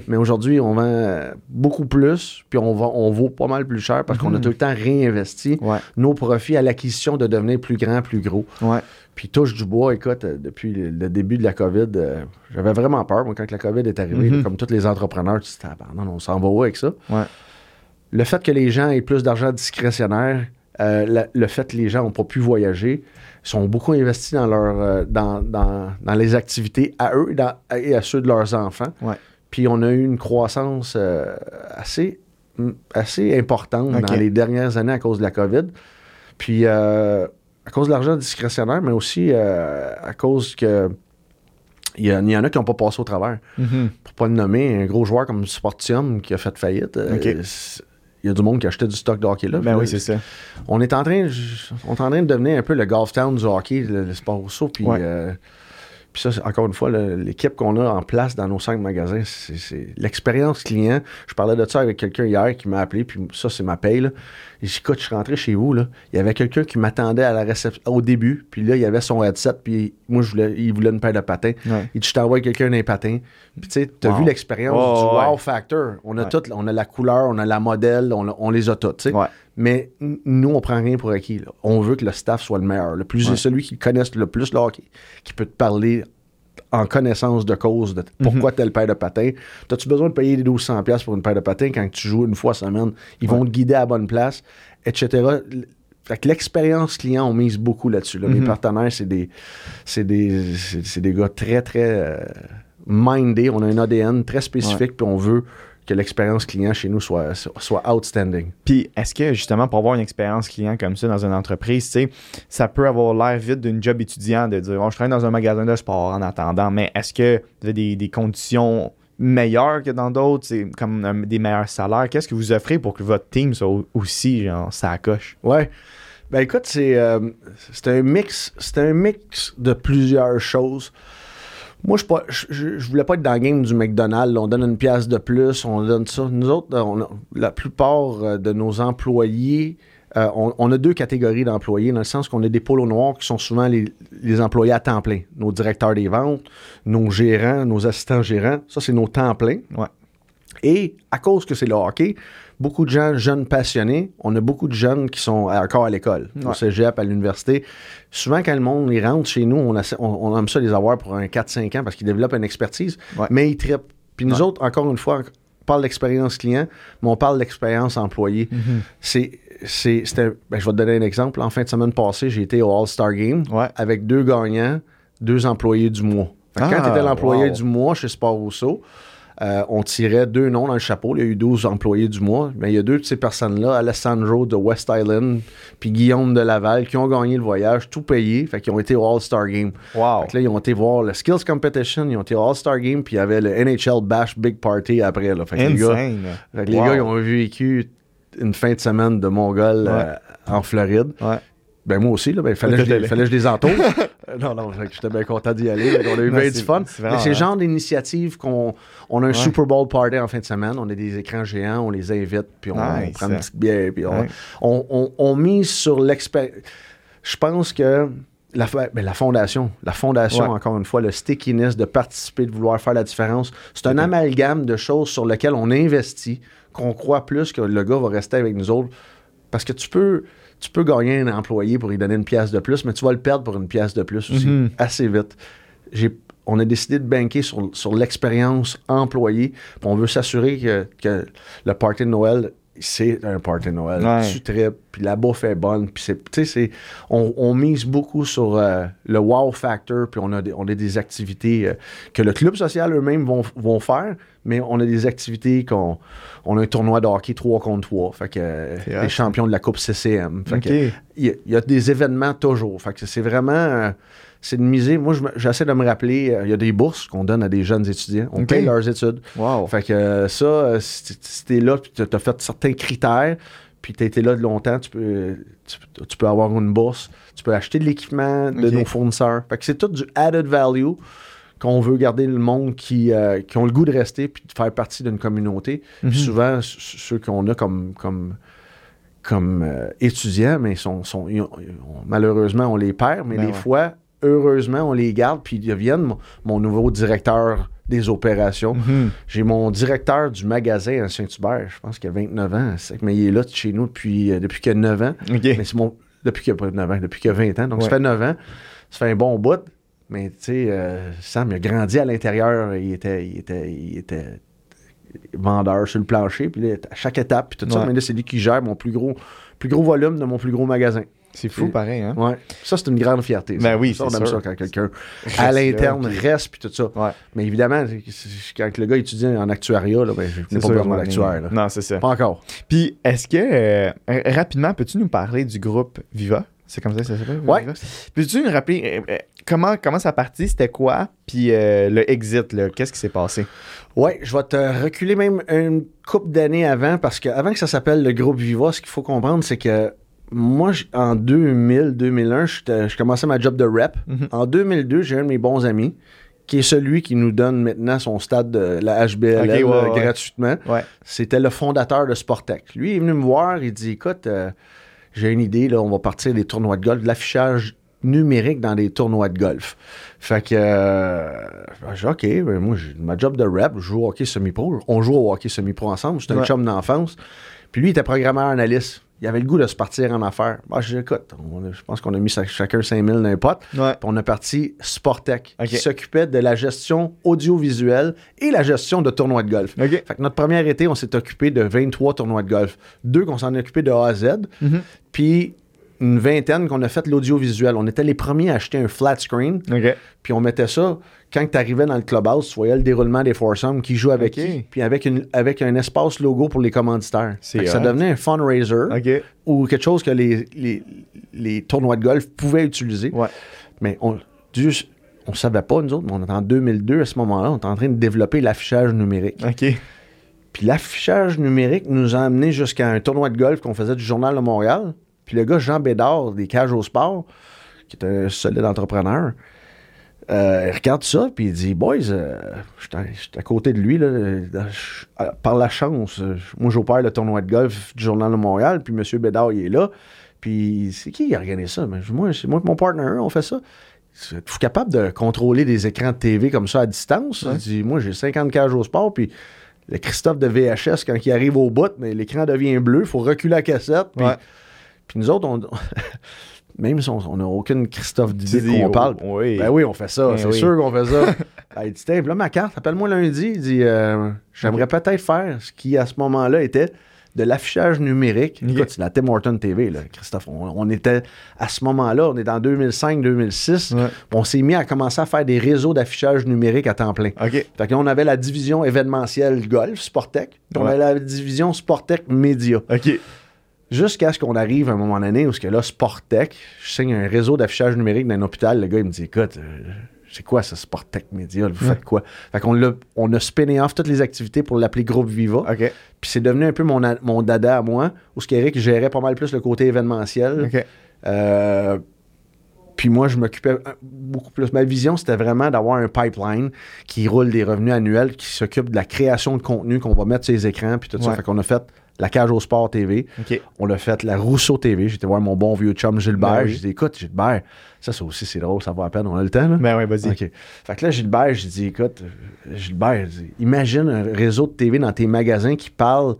Mais aujourd'hui, on vend beaucoup plus, puis on, va, on vaut pas mal plus cher parce qu'on a Mhm. tout le temps réinvesti Ouais. nos profits à l'acquisition de devenir plus grand, plus gros. Ouais. Puis touche du bois, écoute, euh, depuis le, début de la COVID, euh, j'avais vraiment peur. Moi, quand la COVID est arrivée, Mhm. là, comme tous les entrepreneurs, tu te dis, Ah, non, on s'en va où avec ça? Ouais. Le fait que les gens aient plus d'argent discrétionnaire, euh, la- le fait que les gens n'ont pas pu voyager, sont beaucoup investis dans, leur, euh, dans, dans- dans les activités à eux et, dans- et à ceux de leurs enfants. Ouais. Puis on a eu une croissance euh, assez, mm, assez importante dans les dernières années à cause de la COVID. Puis euh, à cause de l'argent discrétionnaire, mais aussi euh, à cause que il y, y en a qui n'ont pas passé au travers. Mhm. Pour pas le nommer, un gros joueur comme Sportium qui a fait faillite, euh, il y a du monde qui achetait du stock de hockey là. Ben oui, c'est ça. on est en train, on est en train de devenir un peu le golf town du hockey, le, le sport Rousseau. Puis Ouais. Puis ça, encore une fois, l'équipe qu'on a en place dans nos cinq magasins, c'est l'expérience client. Je parlais de ça avec quelqu'un hier qui m'a appelé, puis ça, c'est ma paye. Et j'ai dit, écoute, je suis rentré chez vous, là. il y avait quelqu'un qui m'attendait à la réception au début, puis là, il y avait son headset, puis moi, je voulais, il voulait une paire de patins. Ouais. Il dit, je t'envoie quelqu'un d'un patin. Puis tu sais, tu as Wow. vu l'expérience Oh, du ouais. wow factor. On a Ouais. tout, on a la couleur, on a la modèle, on, a- on les a toutes, tu sais. Ouais. Mais nous, on prend rien pour acquis. là. On veut que le staff soit le meilleur. Le plus celui qui connaisse le plus le hockey, qui peut te parler en connaissance de cause de Mhm. pourquoi telle paire de patins. T'as-tu besoin de payer des 1200$ piastres pour une paire de patins quand tu joues une fois semaine? Ils vont te guider à la bonne place, etc. Fait que l'expérience client, on mise beaucoup là-dessus. là. Mes Mhm. partenaires, c'est des, c'est des, c'est, c'est des gars très, très euh, mindés. On a un ADN très spécifique, puis on veut que l'expérience client chez nous soit, soit outstanding. Puis, est-ce que justement, pour avoir une expérience client comme ça dans une entreprise, ça peut avoir l'air vite d'une job étudiant de dire, oh, je travaille dans un magasin de sport en attendant, mais est-ce que vous avez des, des conditions meilleures que dans d'autres, c'est comme un- des meilleurs salaires? Qu'est-ce que vous offrez pour que votre team soit au- aussi, genre, ça coche? Ouais. Ben écoute, c'est euh, c'est un mix, c'est un mix de plusieurs choses. Moi, je, pas- je, voulais pas être dans le game du McDonald's. là. On donne une pièce de plus, on donne ça. Nous autres, on a- la plupart euh, de nos employés, euh, on, on a deux catégories d'employés, dans le sens qu'on a des polos noirs qui sont souvent les, les employés à temps plein. Nos directeurs des ventes, nos gérants, nos assistants gérants, ça, c'est nos temps pleins. Ouais. Et à cause que c'est le hockey, beaucoup de gens jeunes passionnés, on a beaucoup de jeunes qui sont encore à l'école, au cégep, à l'université. Souvent, quand le monde rentre chez nous, on, essa- on- on aime ça les avoir pour un 4-5 ans parce qu'ils développent une expertise, Ouais. mais ils trippent. Puis nous autres, encore une fois, on parle d'expérience client, mais on parle d'expérience employé. C'est, c'est, c'était- ben, je vais te donner un exemple. En fin de semaine passée, j'ai été au All-Star Game Ouais. avec deux gagnants, deux employés du mois. Quand Ah, tu étais l'employé wow. du mois chez Sport Rousseau, euh, on tirait deux noms dans le chapeau. Il y a eu 12 employés du mois. Mais il y a deux de ces personnes-là, Alessandro de West Island, puis Guillaume de Laval, qui ont gagné le voyage, tout payé. Fait qu'ils ont été au All-Star Game. Wow. Fait que là, ils ont été voir le Skills Competition, ils ont été au All-Star Game, puis il y avait le NHL Bash Big Party après. Là. Fait que les gars, Insane. fait que les Wow. gars, ils ont vécu une fin de semaine de Mongol euh, en Floride. Ouais. Ben moi aussi, là, ben, fallait, que je les, fallait que je les entoure. [laughs] Euh, non, non, j'étais bien content d'y aller. là, on a eu bien du fun. c'est le genre d'initiative qu'on on a un Ouais. Super Bowl party en fin de semaine. On a des écrans géants, on les invite, puis on, prend une petite bière, puis on, Ouais. on, on- mise sur l'expérience. Je pense que la, ben, la fondation, la fondation, Ouais. encore une fois, le stickiness de participer, de vouloir faire la différence, c'est un amalgame de choses sur lesquelles on investit, qu'on croit plus que le gars va rester avec nous autres. Parce que tu peux, tu peux gagner un employé pour lui donner une pièce de plus, mais tu vas le perdre pour une pièce de plus aussi, Mhm. assez vite. J'ai- on a décidé de banquer sur, sur l'expérience employée. puis on veut s'assurer que, que le party de Noël, c'est un party de Noël. Ouais. Tu tripes, puis la bouffe est bonne. Puis c'est, on, on mise beaucoup sur euh, le wow factor, puis on a des, on a des activités euh, que le club social eux-mêmes vont, vont faire, mais on a des activités qu'on on a un tournoi de hockey 3 contre 3. Fait que les champions de la Coupe CCM. Fait que, il y, a- il y a des événements toujours. Fait que c'est vraiment. euh, c'est de miser. Moi, j'essaie de me rappeler. euh, Il y a des bourses qu'on donne à des jeunes étudiants. On paye leurs études. Wow. Fait que euh, ça, si t'es là, puis t'as fait certains critères, puis t'as été là de longtemps, tu peux, tu, tu peux avoir une bourse. Tu peux acheter de l'équipement de nos fournisseurs. Fait que c'est tout du added value qu'on veut garder le monde qui, euh, qui ont le goût de rester puis de faire partie d'une communauté. Puis Mhm. souvent, ceux qu'on a comme, comme, comme euh, étudiants, mais sont, sont- ils ont- malheureusement, on les perd, mais Ben des ouais. fois, heureusement, on les garde, puis ils deviennent mon, mon nouveau directeur des opérations. Mhm. J'ai mon directeur du magasin à Saint-Hubert, je pense qu'il a 29 ans, c'est- mais il est là chez nous depuis, euh, depuis a 9 ans. Mais c'est mon. Depuis pas 9 ans, depuis qu'il a 20 ans. Donc, ça fait 9 ans. Ça fait un bon bout. Mais, tu sais, euh, Sam, il a grandi à l'intérieur. Il était, il, était, il était vendeur sur le plancher. Puis là, à chaque étape, puis tout ça. Mais là, c'est lui qui gère mon plus gros, plus gros volume de mon plus gros magasin. C'est fou, pareil, hein? Ouais. Ça, c'est une grande fierté. ça. Ben oui, ça, on c'est aime sûr. ça quand quelqu'un [laughs] à l'interne reste, puis tout ça. Ouais. Mais évidemment, c'est- c'est- quand le gars étudie en actuariat, là, ben, je n'ai C'est pas besoin d'actuaire. Non, c'est ça. Pas encore. Puis, est-ce que, euh, rapidement, peux-tu nous parler du groupe Viva? C'est comme ça que ça s'appelle? Ouais. Peux-tu nous rappeler euh, euh, comment, comment ça a parti? C'était quoi? Puis euh, le exit, qu'est-ce qui s'est passé? Oui, je vais te reculer même une couple d'années avant, parce que avant que ça s'appelle le groupe Viva, ce qu'il faut comprendre, c'est que moi, en 2000, 2001, j'étais- je commençais ma job de rep. Mhm. En 2002, j'ai un de mes bons amis qui est celui qui nous donne maintenant son stade de la HBL ouais, ouais. gratuitement. Ouais. C'était le fondateur de Sportec. Lui, il est venu me voir, il dit Écoute, euh, j'ai une idée, là, on va partir des tournois de golf, de l'affichage numérique dans des tournois de golf. Fait que, euh, dit, OK, ben, moi, j'ai ma job de rep, je joue au hockey semi-pro. On joue au hockey semi-pro ensemble, c'est un Ouais. chum d'enfance. Puis lui, il était programmeur analyste. Il avait le goût de se partir en affaires. Bah, je dis, écoute, on je pense qu'on a mis chacun 5000 dans les potes. Ouais. Puis on a parti Sportec, OK. qui s'occupait de la gestion audiovisuelle et la gestion de tournois de golf. Fait que notre premier été, on s'est occupé de 23 tournois de golf. Deux qu'on s'en est occupé de A à Z, Mhm. puis une vingtaine qu'on a fait l'audiovisuel. On était les premiers à acheter un flat screen, puis on mettait ça. Quand tu arrivais dans le clubhouse, tu voyais le déroulement des foursomes, qui joue avec OK. qui, puis avec, une, avec un espace logo pour les commanditaires. Ça devenait un fundraiser ou quelque chose que les, les, les tournois de golf pouvaient utiliser. Ouais. Mais on Dieu, on savait pas, nous autres, mais on était en 2002 à ce moment-là, on était en train de développer l'affichage numérique. OK. Puis l'affichage numérique nous a amené jusqu'à un tournoi de golf qu'on faisait du Journal de Montréal. Puis le gars Jean Bédard, des Cages au Sport, qui est un solide entrepreneur, euh, il regarde ça, puis il dit Boys, euh, à- j'étais à côté de lui, là, euh, je- par la chance. moi, j'opère le tournoi de golf du Journal de Montréal, puis M. Bédard, il est là. Puis c'est qui qui a organisé ça? Je- Moi, c'est moi et mon partner, on fait ça. Êtes-vous capable de contrôler des écrans de TV comme ça à distance? Ouais. Il dit, moi, j'ai 50 cages au sport, puis le Christophe de VHS, quand il arrive au bout, mais l'écran devient bleu, il faut reculer la cassette. Puis, Ouais. puis nous autres, on, [laughs] même si on n'a aucune Christophe d'idée Tu de dis, quoi on oh, parle. oui. Ben oui, on fait ça, Ben c'est oui. sûr qu'on fait ça. Il dit, tiens, là, ma carte, appelle-moi lundi. Il dit, euh, j'aimerais peut-être faire ce qui, à ce moment-là, était de l'affichage numérique. Ok. Écoute, c'est la Tim Horton TV, là, Christophe. On, on était, à ce moment-là, on est en 2005-2006. Ouais. On s'est mis à commencer à faire des réseaux d'affichage numérique à temps plein. OK. Fait que là, on avait la division événementielle golf, Sportec, puis on avait la division Sportec Média. OK. Jusqu'à ce qu'on arrive à un moment donné où ce que là, Sportec, je signe un réseau d'affichage numérique dans un hôpital. Le gars, il me dit Écoute, euh, c'est quoi ça, Sportec Média Vous Ouais. faites quoi? Fait qu'on l'a, on a spinné off toutes les activités pour l'appeler Groupe Viva. Puis c'est devenu un peu mon, a- mon dada à moi, où ce qu'Éric gérait pas mal plus le côté événementiel. Euh, puis moi, je m'occupais euh, beaucoup plus. Ma vision, c'était vraiment d'avoir un pipeline qui roule des revenus annuels, qui s'occupe de la création de contenu qu'on va mettre sur les écrans, puis tout ça. Fait qu'on a fait la cage au sport TV. On a fait la Rousseau TV. J'étais voir mon bon vieux chum Gilbert. Ben oui. J'ai dit, écoute, Gilbert, ça, ça aussi, c'est drôle, ça va à peine. On a le temps, là? Ben ouais, vas-y. Fait que là, Gilbert, j'ai dit, écoute, Gilbert, dit, imagine un réseau de TV dans tes magasins qui parle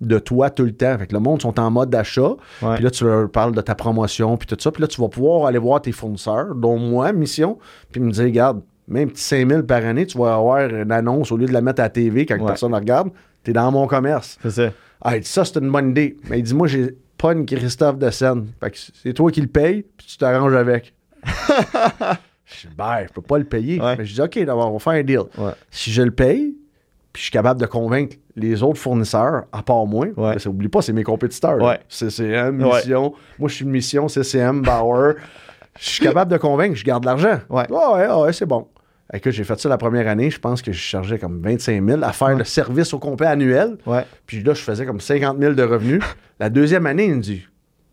de toi tout le temps. Fait que le monde sont en mode d'achat. Puis là, tu leur parles de ta promotion, puis tout ça. Puis là, tu vas pouvoir aller voir tes fournisseurs, dont moi, Mission, puis me dire, regarde, même petit 5000 par année, tu vas avoir une annonce au lieu de la mettre à la TV quand Ouais. personne ne regarde. T'es dans mon commerce. C'est ça. Ah, il dit ça, c'est une bonne idée. Mais il dit, moi, j'ai pas une Christophe de scène. Fait que c'est toi qui le payes, puis tu t'arranges avec. [laughs] je dis, ben, je peux pas le payer. Ouais. Mais je dis, OK, d'abord, on va faire un deal. Ouais. Si je le paye, puis je suis capable de convaincre les autres fournisseurs, à part moi, Ouais. que oublie pas, c'est mes compétiteurs. Ouais. CCM. Mission. Moi, je suis une mission, CCM, Bauer. Je suis capable de convaincre, je garde l'argent. Ouais. Ah ouais, ah ouais, c'est bon. Écoute, j'ai fait ça la première année. Je pense que je chargeais comme 25 000 à faire Ouais. le service au complet annuel. Ouais. Puis là, je faisais comme 50 000 de revenus. La deuxième année, il me dit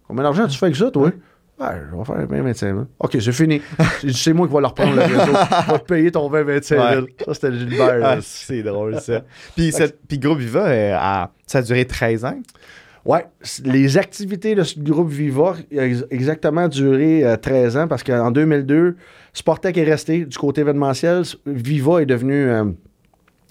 Combien d'argent tu fais avec ça, toi? Ouais, je vais faire 20 25 000. OK, c'est fini. [laughs] C'est moi qui vais leur prendre le réseau. [laughs] Je vais te payer ton 20 25 000. Ouais. Ça, c'était Gilbert. [laughs] Ah, c'est drôle, ça. Puis, cette- puis Groupe Viva, euh, ça a duré 13 ans? Ouais, c- les activités de ce groupe Viva ont ex- exactement duré euh, 13 ans parce qu'en 2002, Sportec est resté du côté événementiel. Viva est devenu euh,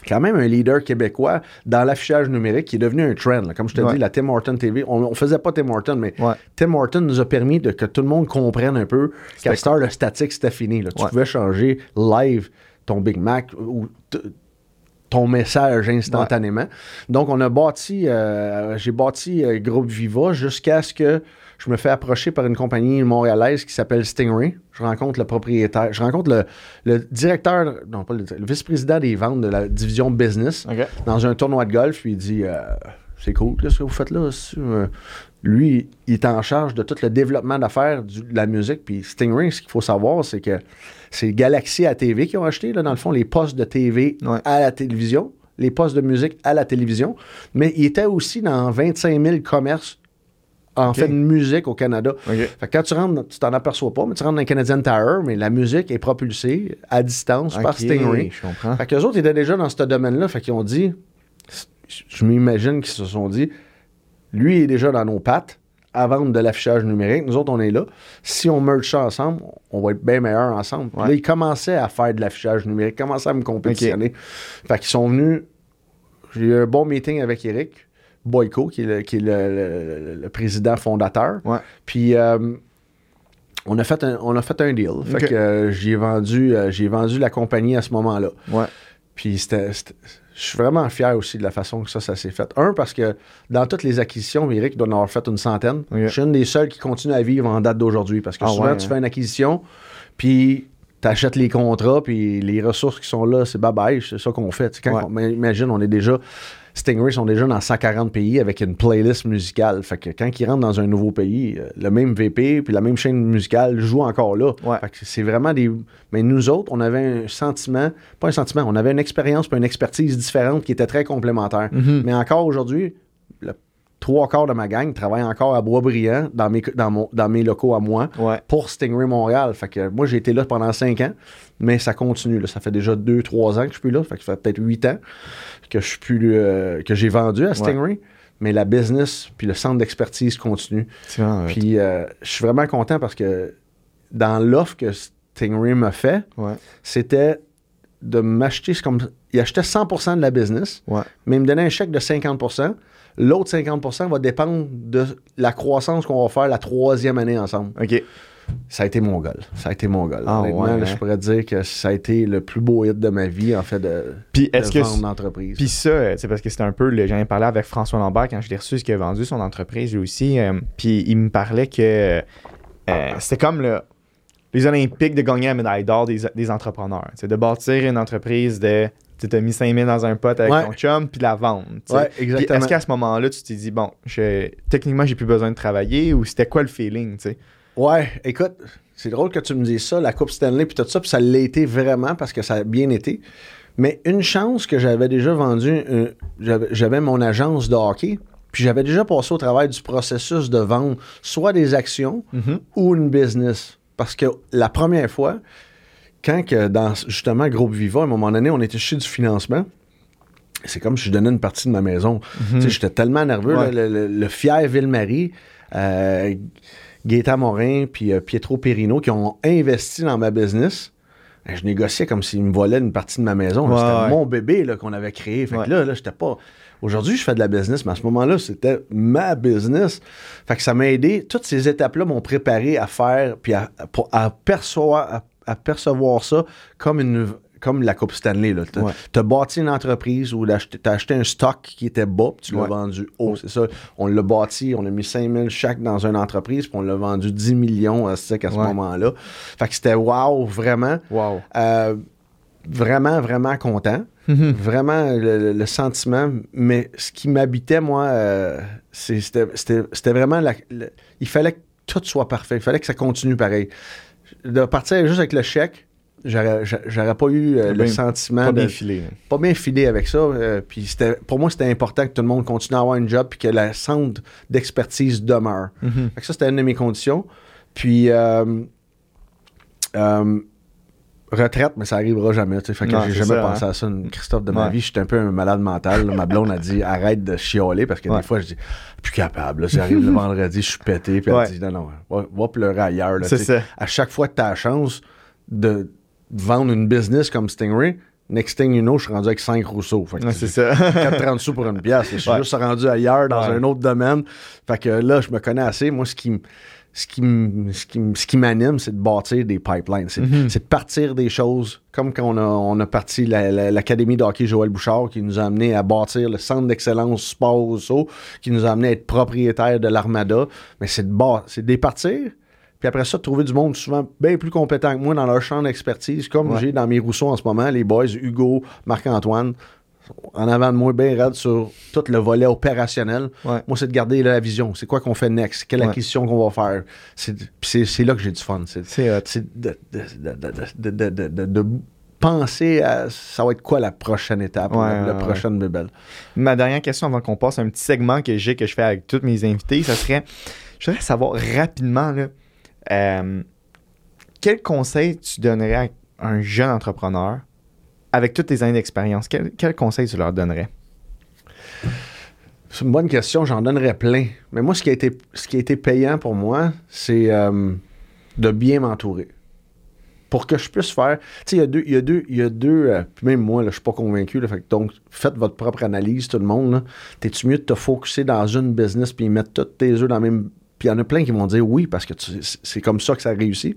quand même un leader québécois dans l'affichage numérique qui est devenu un trend. là. Comme je te Ouais. dis, la Tim Horton TV, on, on faisait pas Tim Horton, mais Ouais. Tim Horton nous a permis de que tout le monde comprenne un peu qu'à le statique, c'était fini. là. Tu Ouais. pouvais changer live ton Big Mac ou ton message instantanément. Donc, on a bâti, euh, j'ai bâti euh, Groupe Viva jusqu'à ce que je me fais approcher par une compagnie montréalaise qui s'appelle Stingray. Je rencontre le propriétaire, je rencontre le, le directeur, non pas le, le vice-président des ventes de la division business dans un tournoi de golf, puis il dit euh, C'est cool, qu'est-ce que vous faites là euh? Lui, il est en charge de tout le développement d'affaires de la musique. Puis Stingray, ce qu'il faut savoir, c'est que c'est Galaxy à TV qui ont acheté, là, dans le fond, les postes de TV Ouais. à la télévision, les postes de musique à la télévision. Mais il était aussi dans 25 000 commerces en fait de musique au Canada. Fait que quand tu rentres, tu t'en aperçois pas, mais tu rentres dans Canadian Tower, mais la musique est propulsée à distance par Stingray. Je comprends. Fait qu'eux autres étaient déjà dans ce domaine-là. Fait qu'ils ont dit, je m'imagine qu'ils se sont dit, lui est déjà dans nos pattes à vendre de l'affichage numérique. Nous autres, on est là. Si on merge ça ensemble, on va être bien meilleurs ensemble. Puis Ouais. Là, ils commençaient à faire de l'affichage numérique, commençaient à me compétitionner. Fait qu'ils sont venus. J'ai eu un bon meeting avec Eric Boyko, qui est le, qui est le- le- le- le président fondateur. Ouais. Puis euh, on, a fait un, on a fait un deal. Fait que euh, j'ai vendu, euh, j'ai vendu la compagnie à ce moment-là. Ouais. Puis c'était- je suis vraiment fier aussi de la façon que ça, ça s'est fait. Un, parce que dans toutes les acquisitions, Eric doit en avoir fait une centaine. Je suis une des seules qui continue à vivre en date d'aujourd'hui. Parce que Ah souvent, ouais, tu hein. fais une acquisition, puis tu achètes les contrats, puis les ressources qui sont là, c'est bye-bye. C'est ça qu'on fait. Quand Ouais. on- imagine, on est déjà. Stingray sont déjà dans 140 pays avec une playlist musicale. Fait que quand ils rentrent dans un nouveau pays, euh, le même VP puis la même chaîne musicale joue encore là. Ouais. Fait que c'est vraiment des. Mais nous autres, on avait un sentiment, pas un sentiment, on avait une expérience puis une expertise différente qui était très complémentaire. Mhm. Mais encore aujourd'hui, le trois quarts de ma gang travaillent encore à Boisbriand dans mes, dans mon, dans mes locaux à moi Ouais. pour Stingray Montréal. Fait que moi, j'ai été là pendant cinq ans, mais ça continue. là. Ça fait déjà deux, trois ans que je suis plus là. Fait que ça fait peut-être huit ans que je suis plus euh, que j'ai vendu à Stingray. Mais la business puis le centre d'expertise continue. Puis euh, je suis vraiment content parce que dans l'offre que Stingray m'a fait, ouais. c'était de m'acheter, comme, il achetait 100% de la business, mais il me donnait un chèque de 50%. L'autre 50% va dépendre de la croissance qu'on va faire la troisième année ensemble. OK. Ça a été mon goal. Ça a été mon goal. Ah, Honnêtement, ouais, là, hein? je pourrais dire que ça a été le plus beau hit de ma vie, en fait, de, Puis de est-ce que. vendre l'entreprise. Puis ça, euh, c'est parce que c'était un peu. J'en ai parlé avec François Lambert quand je l'ai reçu, ce qu'il a vendu son entreprise lui aussi. euh, puis il me parlait que euh, c'était comme le, les Olympiques de gagner la médaille d'or des, des entrepreneurs. C'est de bâtir une entreprise de. Tu as mis 5000 dans un pot avec Ouais. ton chum, puis la vendre. Ouais, exactement. Est-ce qu'à ce moment-là, tu t'es dit, bon, je, techniquement, j'ai plus besoin de travailler ou c'était quoi le feeling, tu sais? Ouais, écoute, c'est drôle que tu me dises ça, la Coupe Stanley puis tout ça, puis ça l'a été vraiment parce que ça a bien été. Mais une chance que j'avais déjà vendu, euh, j'avais- j'avais mon agence de hockey, puis j'avais déjà passé au travail du processus de vendre soit des actions ou une business. Parce que la première fois, quand que dans justement Groupe Viva, à un moment donné, on était chez du financement, c'est comme si je donnais une partie de ma maison. Sais, J'étais tellement nerveux. Ouais. là, le, le- le fier Ville-Marie, euh, Morin puis euh, Pietro Perino qui ont investi dans ma business. Ben, Je négociais comme s'ils me volaient une partie de ma maison. Ouais, c'était ouais. mon bébé qu'on avait créé. Fait que là, là j'étais pas. Aujourd'hui, je fais de la business, mais à ce moment-là, c'était ma business. Fait que ça m'a aidé. Toutes ces étapes-là m'ont préparé à faire, puis à, pour- à percevoir, à, à percevoir ça comme une comme la Coupe Stanley. Tu Ouais. as bâti une entreprise où tu as acheté un stock qui était bas, puis tu l'as Ouais. vendu haut. C'est ça. On l'a bâti, on a mis 5000 chaque dans une entreprise, puis on l'a vendu 10 millions à ce à ce Ouais. moment-là. Fait que c'était wow, vraiment. Wow. Euh, vraiment, vraiment content. Vraiment le, sentiment. Mais ce qui m'habitait, moi, euh, c'était vraiment. la- il fallait que tout soit parfait. Il fallait que ça continue pareil. De partir juste avec le chèque, j'aurais j'a- j'aurais pas eu euh, le Bien- sentiment Pas de bien filé. là. pas bien filé avec ça. euh, puis c'était pour moi, c'était important que tout le monde continue à avoir un job puis que la centre d'expertise demeure. Mhm. Fait que ça, c'était une de mes conditions. Puis, euh, euh, retraite, mais ça arrivera jamais. Fait que j'ai jamais ça, pensé hein. à ça. Une Christophe de ma Ouais. vie, j'étais un peu un malade mental. là. Ma blonde a dit arrête de chialer parce que Ouais. des fois, je dis plus capable. là. J'arrive le [laughs] vendredi, je suis pété. Puis Ouais. elle dit non, non, va, va pleurer ailleurs. là. À chaque fois que tu as la chance de vendre une business comme Stingray, next thing you know, je suis rendu avec 5 Rousseau. C'est ça. [laughs] 4,30 sous pour une pièce. Je suis juste rendu ailleurs dans un autre domaine. Fait que là, je me connais assez. Moi, ce qui m- ce qui m- ce qui m- ce qui m'anime, c'est de bâtir des pipelines. C'est Mhm. c'est de partir des choses comme quand on a, on a parti la- la- l'Académie de hockey Joël Bouchard qui nous a amené à bâtir le centre d'excellence sport Rousseau, qui nous a amené à être propriétaire de l'Armada. Mais c'est de c'est de départir. Puis après ça, de trouver du monde souvent bien plus compétent que moi dans leur champ d'expertise, comme Ouais. j'ai dans mes Rousseau en ce moment, les boys Hugo, Marc-Antoine, en avant de moi, bien raide sur tout le volet opérationnel. Ouais. Moi, c'est de garder la vision. C'est quoi qu'on fait next? Quelle Ouais. acquisition qu'on va faire? C'est là que j'ai du fun. C'est de, penser à ça va être quoi la prochaine étape, Ouais, la, prochaine bébelle. Ma dernière question avant qu'on passe à un petit segment que j'ai que je fais avec tous mes invités, ça serait Je voudrais savoir rapidement, là, euh, quel conseil tu donnerais à un jeune entrepreneur avec toutes tes années d'expérience? Quel, conseil tu leur donnerais? C'est une bonne question, j'en donnerais plein. Mais moi, ce qui a été, ce qui a été payant pour moi, c'est euh, de bien m'entourer. Pour que je puisse faire. Tu sais, il y a deux. Y a deux, y a deux euh, puis même moi, je suis pas convaincu. donc, faites votre propre analyse, tout le monde. T'es-tu mieux de te focuser dans une business puis mettre tous tes œufs dans la même. Puis il y en a plein qui vont dire oui, parce que c'est comme ça que ça réussit.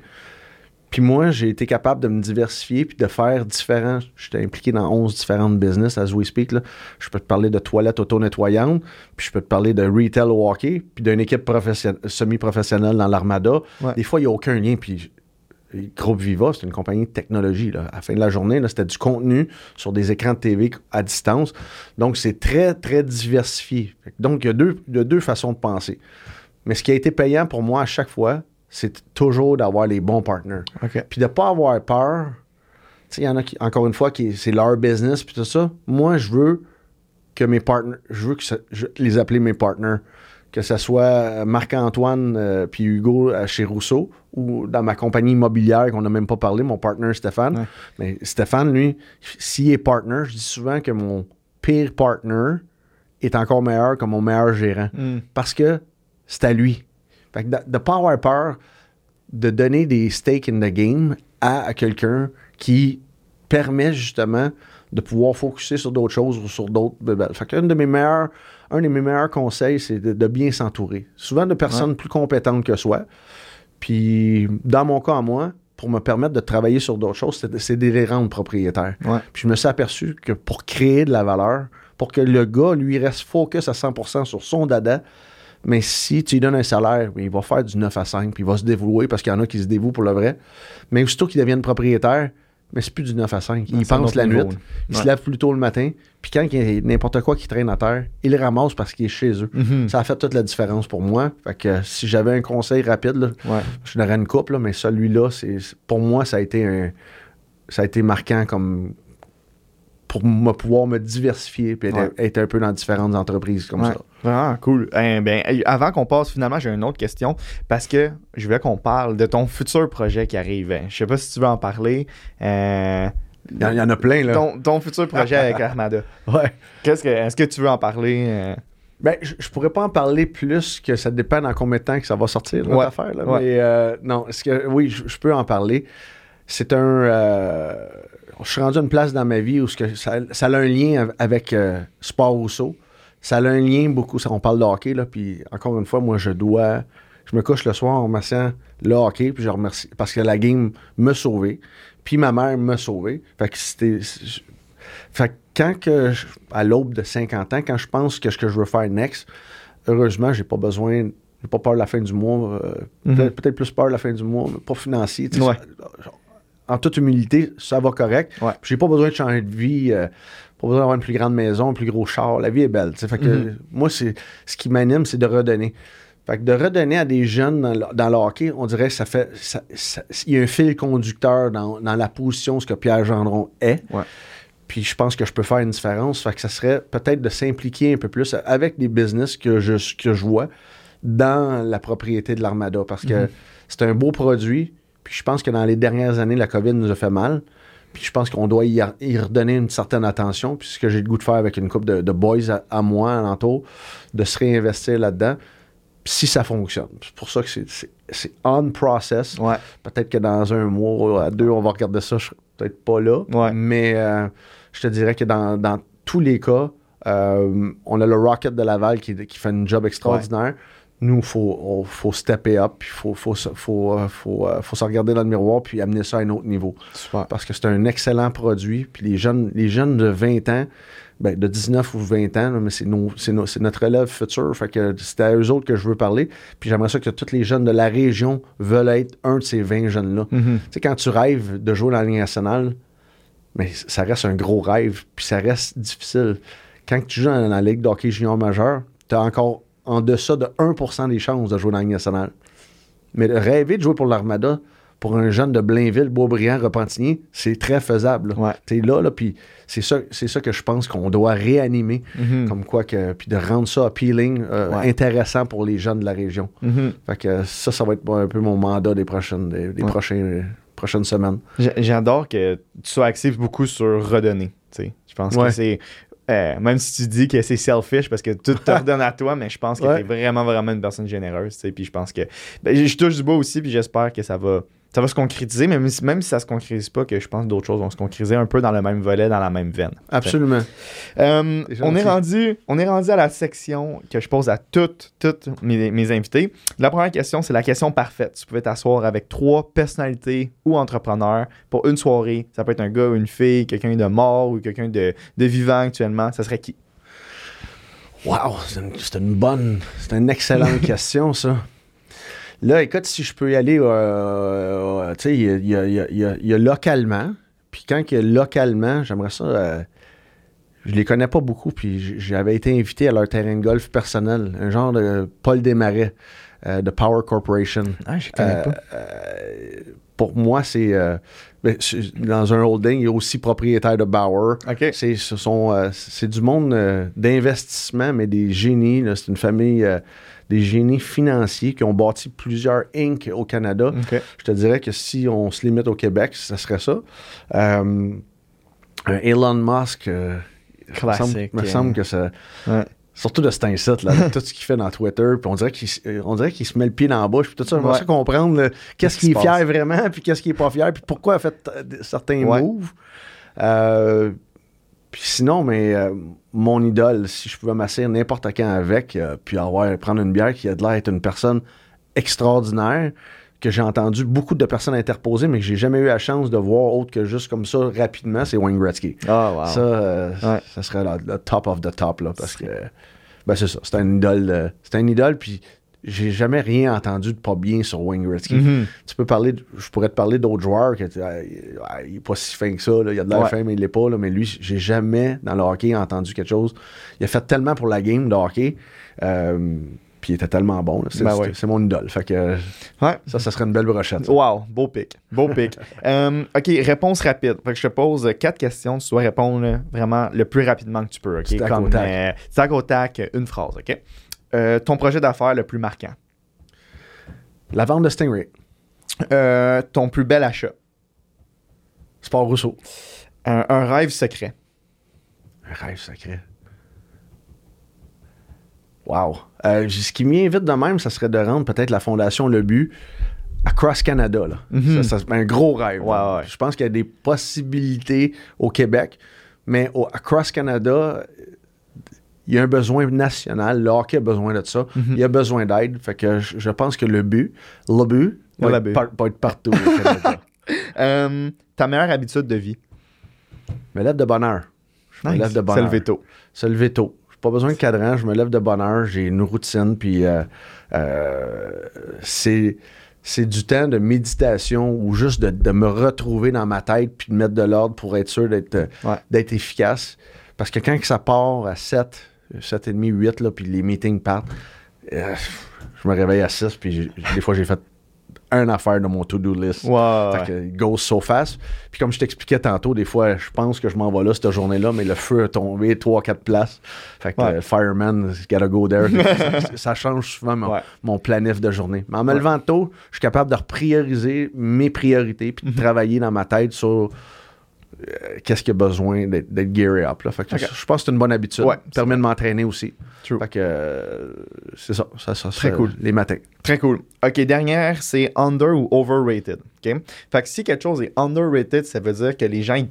Puis moi, j'ai été capable de me diversifier puis de faire différents. J'étais impliqué dans 11 différentes business, as we speak. Là. Je peux te parler de toilettes auto-nettoyantes, puis je peux te parler de retail hockey, puis d'une équipe profession- semi-professionnelle dans l'Armada. Ouais. Des fois, il n'y a aucun lien. Puis Groupe Viva, c'est une compagnie de technologie. Là. À la fin de la journée, c'était du contenu sur des écrans de TV à distance. Donc, c'est très, très diversifié. Donc, il y, a deux, il y a deux façons de penser. Mais ce qui a été payant pour moi à chaque fois, c'est toujours d'avoir les bons partners. OK. Puis de pas avoir peur. Tu sais, il y en a qui, encore une fois, qui c'est leur business, puis tout ça. Moi, je veux que mes partners, je veux que ça- je- les appeler mes partners. Que ce soit euh, Marc-Antoine euh, puis Hugo euh, chez Rousseau ou dans ma compagnie immobilière qu'on n'a même pas parlé, mon partner Stéphane. Ouais. Mais Stéphane, lui, s'il est partner, je dis souvent que mon pire partner est encore meilleur que mon meilleur gérant Hmm. parce que c'est à lui. Fait que de ne pas avoir peur de donner des stakes in the game à, à quelqu'un qui permet justement de pouvoir focuser sur d'autres choses ou sur d'autres. Fait qu'un de mes meilleurs, un de mes meilleurs conseils, c'est de, de bien s'entourer. Souvent de personnes plus compétentes que soi. Puis, dans mon cas à moi, pour me permettre de travailler sur d'autres choses, c'est de, c'est de les rendre propriétaires. Ouais. Puis je me suis aperçu que pour créer de la valeur, pour que le gars, lui, reste focus à 100% sur son dada, mais si tu lui donnes un salaire, il va faire du 9 à 5, puis il va se dévouer parce qu'il y en a qui se dévouent pour le vrai. Mais aussitôt qu'il devienne propriétaire, mais c'est plus du 9 à 5. Non, il pense la nuit, il Ouais. se lève plus tôt le matin, puis quand il y a n'importe quoi qui traîne à terre, il le ramasse parce qu'il est chez eux. Mhm. Ça a fait toute la différence pour moi. Fait que euh, si j'avais un conseil rapide, là, Ouais. je donnerais une couple, là, mais celui-là, c'est pour moi, ça a été un ça a été marquant comme pour me pouvoir me diversifier puis être, Ouais. être un peu dans différentes entreprises comme Ouais, ça. Vraiment cool. Eh ben, avant qu'on passe, finalement, j'ai une autre question parce que je voulais qu'on parle de ton futur projet qui arrive. Je sais pas si tu veux en parler. Euh, Il y, en- il y en a plein, là. ton, ton futur projet avec [laughs] Armada. Ouais. Qu'est-ce que, est-ce que tu veux en parler? euh? Ben, je, je pourrais pas en parler plus que ça dépend dans combien de temps que ça va sortir, notre Ouais. affaire. Là. Ouais. Mais euh, non, est-ce que oui, je, je peux en parler. C'est un. euh, je suis rendu à une place dans ma vie où que ça, ça a un lien av- avec euh, Sport Rousseau. Ça a un lien beaucoup. ça- On parle de hockey, là, puis encore une fois, moi, je dois. Je me couche le soir en remerciant le hockey, puis je remercie parce que la game m'a sauvé, puis ma mère m'a sauvé. Fait que c'était. Fait que quand que je- à l'aube de 50 ans, quand je pense que ce que je veux faire next, heureusement, j'ai pas besoin, j'ai pas peur de la fin du mois. euh, Mhm. peut-être, plus peur de la fin du mois, mais pas financier. Ouais. En toute humilité, ça va correct. Ouais. J'ai pas besoin de changer de vie, euh, pas besoin d'avoir une plus grande maison, un plus gros char. La vie est belle. Fait que, Mhm. Moi, c'est ce qui m'anime, c'est de redonner. Fait que de redonner à des jeunes dans le, dans le hockey, on dirait que ça fait. ça- ça- il y a un fil conducteur dans, dans la position ce que Pierre Gendron est. Ouais. Puis je pense que je peux faire une différence. Fait que ça serait peut-être de s'impliquer un peu plus avec des business que je, que je vois dans la propriété de l'Armada. Parce que Mhm. c'est un beau produit. Puis je pense que dans les dernières années, la COVID nous a fait mal. Puis je pense qu'on doit y, y redonner une certaine attention. Puis ce que j'ai le goût de faire avec une couple de, de boys à, à moi alentour, de se réinvestir là-dedans. Si ça fonctionne. C'est pour ça que c'est- on process. Ouais. Peut-être que dans un mois, à deux, on va regarder ça. Je serai peut-être pas là. Ouais. Mais euh, je te dirais que dans, dans tous les cas, euh, on a le Rocket de Laval qui, qui fait un job extraordinaire. Nous, il faut, faut stepper up, puis il faut, faut, se- faut, euh, faut, euh, faut se regarder dans le miroir, puis amener ça à un autre niveau. Super. Parce que c'est un excellent produit. Puis les jeunes, les jeunes de 20 ans, ben, de 19 ou 20 ans, mais c'est, nos- c'est, nos- c'est notre élève futur. Fait que c'est à eux autres que je veux parler. Puis j'aimerais ça que tous les jeunes de la région veulent être un de ces 20 jeunes-là. Mhm. Tu sais, quand tu rêves de jouer dans la Ligue nationale, mais ça reste un gros rêve, puis ça reste difficile. Quand tu joues dans la Ligue d'hockey junior majeur, tu as encore en deçà de 1% des chances de jouer dans la Ligue nationale. Mais de rêver de jouer pour l'Armada, pour un jeune de Blainville, Beaubriand, Repentigny, c'est très faisable. là. Ouais. T'es là, là, puis c'est ça, c'est ça que je pense qu'on doit réanimer, Mhm. comme quoi que, puis de rendre ça appealing, euh, Ouais. intéressant pour les jeunes de la région. Mhm. Fait que ça, ça va être un peu mon mandat des prochaines, des, des Ouais. prochains, prochaines semaines. J'a- J'adore que tu sois axé beaucoup sur redonner. Je pense que c'est. Euh, même si tu dis que c'est selfish parce que tout te [laughs] redonne à toi, mais je pense que Ouais. tu es vraiment, vraiment une personne généreuse. Puis je pense que. ben, je je touche du bois aussi, puis j'espère que ça va. Ça va se concrétiser, même si, même si ça se concrétise pas, que je pense que d'autres choses vont se concrétiser un peu dans le même volet, dans la même veine. Absolument. Euh, on, est rendu, on est rendu à la section que je pose à toutes, toutes mes, mes invités. La première question, c'est la question parfaite. Tu pouvais t'asseoir avec trois personnalités ou entrepreneurs pour une soirée. Ça peut être un gars ou une fille, quelqu'un de mort ou quelqu'un de, de vivant actuellement. Ça serait qui? Wow, c'est une, c'est une bonne, c'est une excellente [laughs] question, ça. Là, écoute, si je peux y aller, euh, euh, tu sais, il y a, y y y localement, puis quand il y a localement, j'aimerais ça, euh, je les connais pas beaucoup, puis j'avais été invité à leur terrain de golf personnel, un genre de Paul Desmarais euh, de Power Corporation. Ah, je Euh, euh, pour moi, c'est ben, c'est- dans un holding, il est aussi propriétaire de Bauer. C'est, ce sont, euh, c'est du monde euh, d'investissement, mais des génies. c'est une famille, euh, des génies financiers qui ont bâti plusieurs Inc. au Canada. Je te dirais que si on se limite au Québec, ça serait ça. Euh, Elon Musk, euh, me semble, me semble que ça. Ouais. Surtout de cet incite, là, [laughs] tout ce qu'il fait dans Twitter, puis on dirait qu'il, s- euh, on dirait qu'il se met le pied dans la bouche, puis tout ça, j'aimerais ça comprendre qu'est-ce est qui se fier vraiment, puis qu'est-ce qu'il est pas fier, puis pourquoi il a fait euh, certains Ouais. moves. Euh, puis sinon, mais euh, mon idole, si je pouvais m'asseoir n'importe quand avec, euh, puis avoir prendre une bière qui a de l'air d'être une personne extraordinaire, que j'ai entendu beaucoup de personnes interposer, mais que j'ai jamais eu la chance de voir autre que juste comme ça rapidement, c'est Wayne Gretzky. Ah, wow. Ça, euh, Ouais. ça serait le top of the top, là, parce que, ben c'est ça, c'est un idole, c'est un idole, puis j'ai jamais rien entendu de pas bien sur Wayne Gretzky. Mhm. Tu peux parler, de- je pourrais te parler d'autres joueurs, que, ah, il ah, il est pas si fin que ça, là, il a de l'air Ouais. fin, mais il l'est pas, là, mais lui, j'ai jamais, dans le hockey, entendu quelque chose. Il a fait tellement pour la game de hockey, euh, puis il était tellement bon, c'est Ben c'est- ouais. mon idole, fait que Ouais. ça, ça serait une belle brochette. ça. Wow, beau pic. Beau pic. [laughs] Euh, OK, réponse rapide. Fait que je te pose quatre questions. Tu dois répondre vraiment le plus rapidement que tu peux. OK? Comme, au tac. euh, tac au tac, une phrase. OK? Euh, ton projet d'affaires le plus marquant? La vente de Stingray, Euh, ton plus bel achat? Sport Rousseau, Un, un rêve secret? Un rêve sacré. Wow. Euh, ce qui m'y invite de même, ça serait de rendre peut-être la Fondation Le But à Cross Canada. Là. Mhm. Ça, ça, c'est un gros rêve. Ouais, là. ouais. Je pense qu'il y a des possibilités au Québec, mais au, à Cross Canada, il y a un besoin national. Le hockey a besoin de ça. Mhm. Il y a besoin d'aide. Fait que je, je pense que le but, le but, Le va, être, but. par- va être partout. [laughs] Euh, ta meilleure habitude de vie? me lève de bonne heure. Je me lève de bonne Se heure. lever tôt. se lever tôt. J'ai pas besoin de cadran, je me lève de bonne heure, j'ai une routine, puis euh, euh, c'est, c'est du temps de méditation ou juste de, de me retrouver dans ma tête puis de mettre de l'ordre pour être sûr d'être, Ouais. efficace. Parce que quand ça part à 7, 7 et demi, 8, là, puis les meetings partent, euh, je me réveille à 6, puis des fois j'ai fait un affaire de mon to-do list. Ouais, Fait que goes so fast. Puis comme je t'expliquais tantôt, des fois, je pense que je m'en vais là cette journée-là, mais le feu a tombé 3-4 places. Fait que Ouais. le fireman, gotta go there. [laughs] ça, ça change souvent mon, Ouais. mon planif de journée. Mais en me Ouais. levant tôt, je suis capable de prioriser mes priorités puis de Mhm. travailler dans ma tête sur euh, qu'est-ce qu'il y a besoin d'être, gearé up. Là. Fait que je pense que c'est une bonne habitude. Ouais, Ça permet de m'entraîner aussi. True. Fait que euh, c'est ça. ça, ça Très cool. Les matins. Très cool. OK, dernière, c'est under ou overrated. OK? Fait que si quelque chose est underrated, ça veut dire que les gens.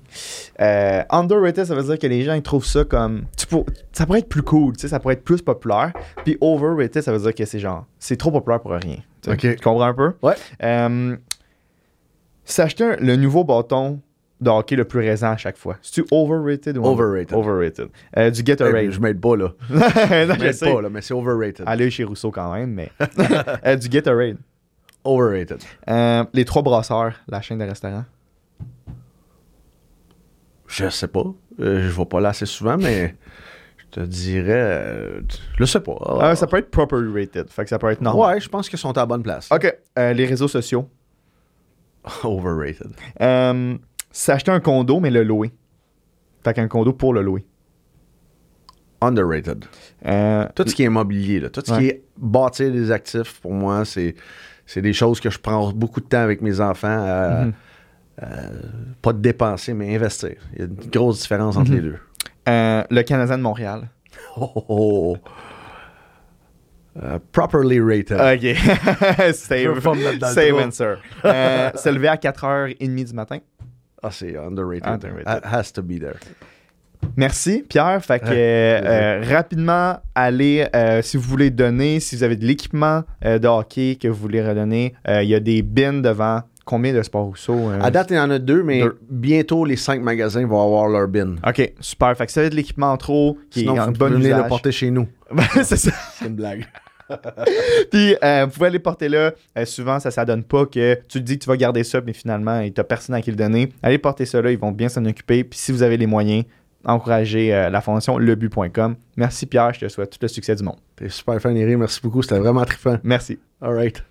euh, underrated, ça veut dire que les gens ils trouvent ça comme. tu pour- ça pourrait être plus cool, tu sais, ça pourrait être plus populaire. Puis overrated, ça veut dire que c'est genre. C'est trop populaire pour rien. tu comprends un peu? Ouais. Euh, S'acheter le nouveau bâton de hockey le plus récent à chaque fois. C'est-tu overrated ou Overrated. Overrated. Euh, du Gatorade. je m'aide pas, là. [laughs] non, Je m'aide pas, là, mais c'est overrated. Allez chez Rousseau quand même, mais. [laughs] [laughs] Euh, du Gatorade. Overrated. Euh, les trois brasseurs, la chaîne de restaurants. Je sais pas. Euh, je vais pas là assez souvent, mais je te dirais. euh, je sais pas. Euh, ça peut être properly rated, fait que ça peut être normal. Ouais, je pense qu'ils sont à la bonne place. Ok, les réseaux sociaux. Overrated. Euh, c'est acheter un condo, mais le louer. Fait qu'un condo pour le louer. Underrated. Euh, Tout ce qui est immobilier, là, tout ce Ouais. qui est bâtir des actifs, pour moi, c'est, c'est des choses que je prends beaucoup de temps avec mes enfants à, Mhm. à- pas de dépenser, mais investir. Il y a une grosse différence entre Mhm. les deux. euh, le Canadien de Montréal. [laughs] Oh, oh, oh. Euh, properly rated. Ok. [laughs] Save save answer. Euh, se lever à 4h30 du matin. Ah, c'est underrated. Underrated. It has to be there. Merci, Pierre. Fait que euh, euh, rapidement, allez, euh, si vous voulez donner, si vous avez de l'équipement de hockey que vous voulez redonner, il y a des bins devant. Combien de Sport Rousseau? À date, il y en a deux, mais Deux. bientôt, les cinq magasins vont avoir leur bin. Ok, super. Fait que si vous avez de l'équipement en trop qui Sinon, est en vous bon pouvez venir le porter chez nous. [laughs] c'est ça. C'est une blague. [laughs] Puis euh, vous pouvez aller porter là. Euh, souvent, ça ne donne pas que tu te dis que tu vas garder ça, mais finalement, il n'y a personne à qui le donner. Allez porter ça là, ils vont bien s'en occuper. Puis si vous avez les moyens, encouragez euh, la fondation lebu.com. Merci Pierre, je te souhaite tout le succès du monde. T'es super fan, Eric. Merci beaucoup. C'était vraiment trippant. Merci. All right.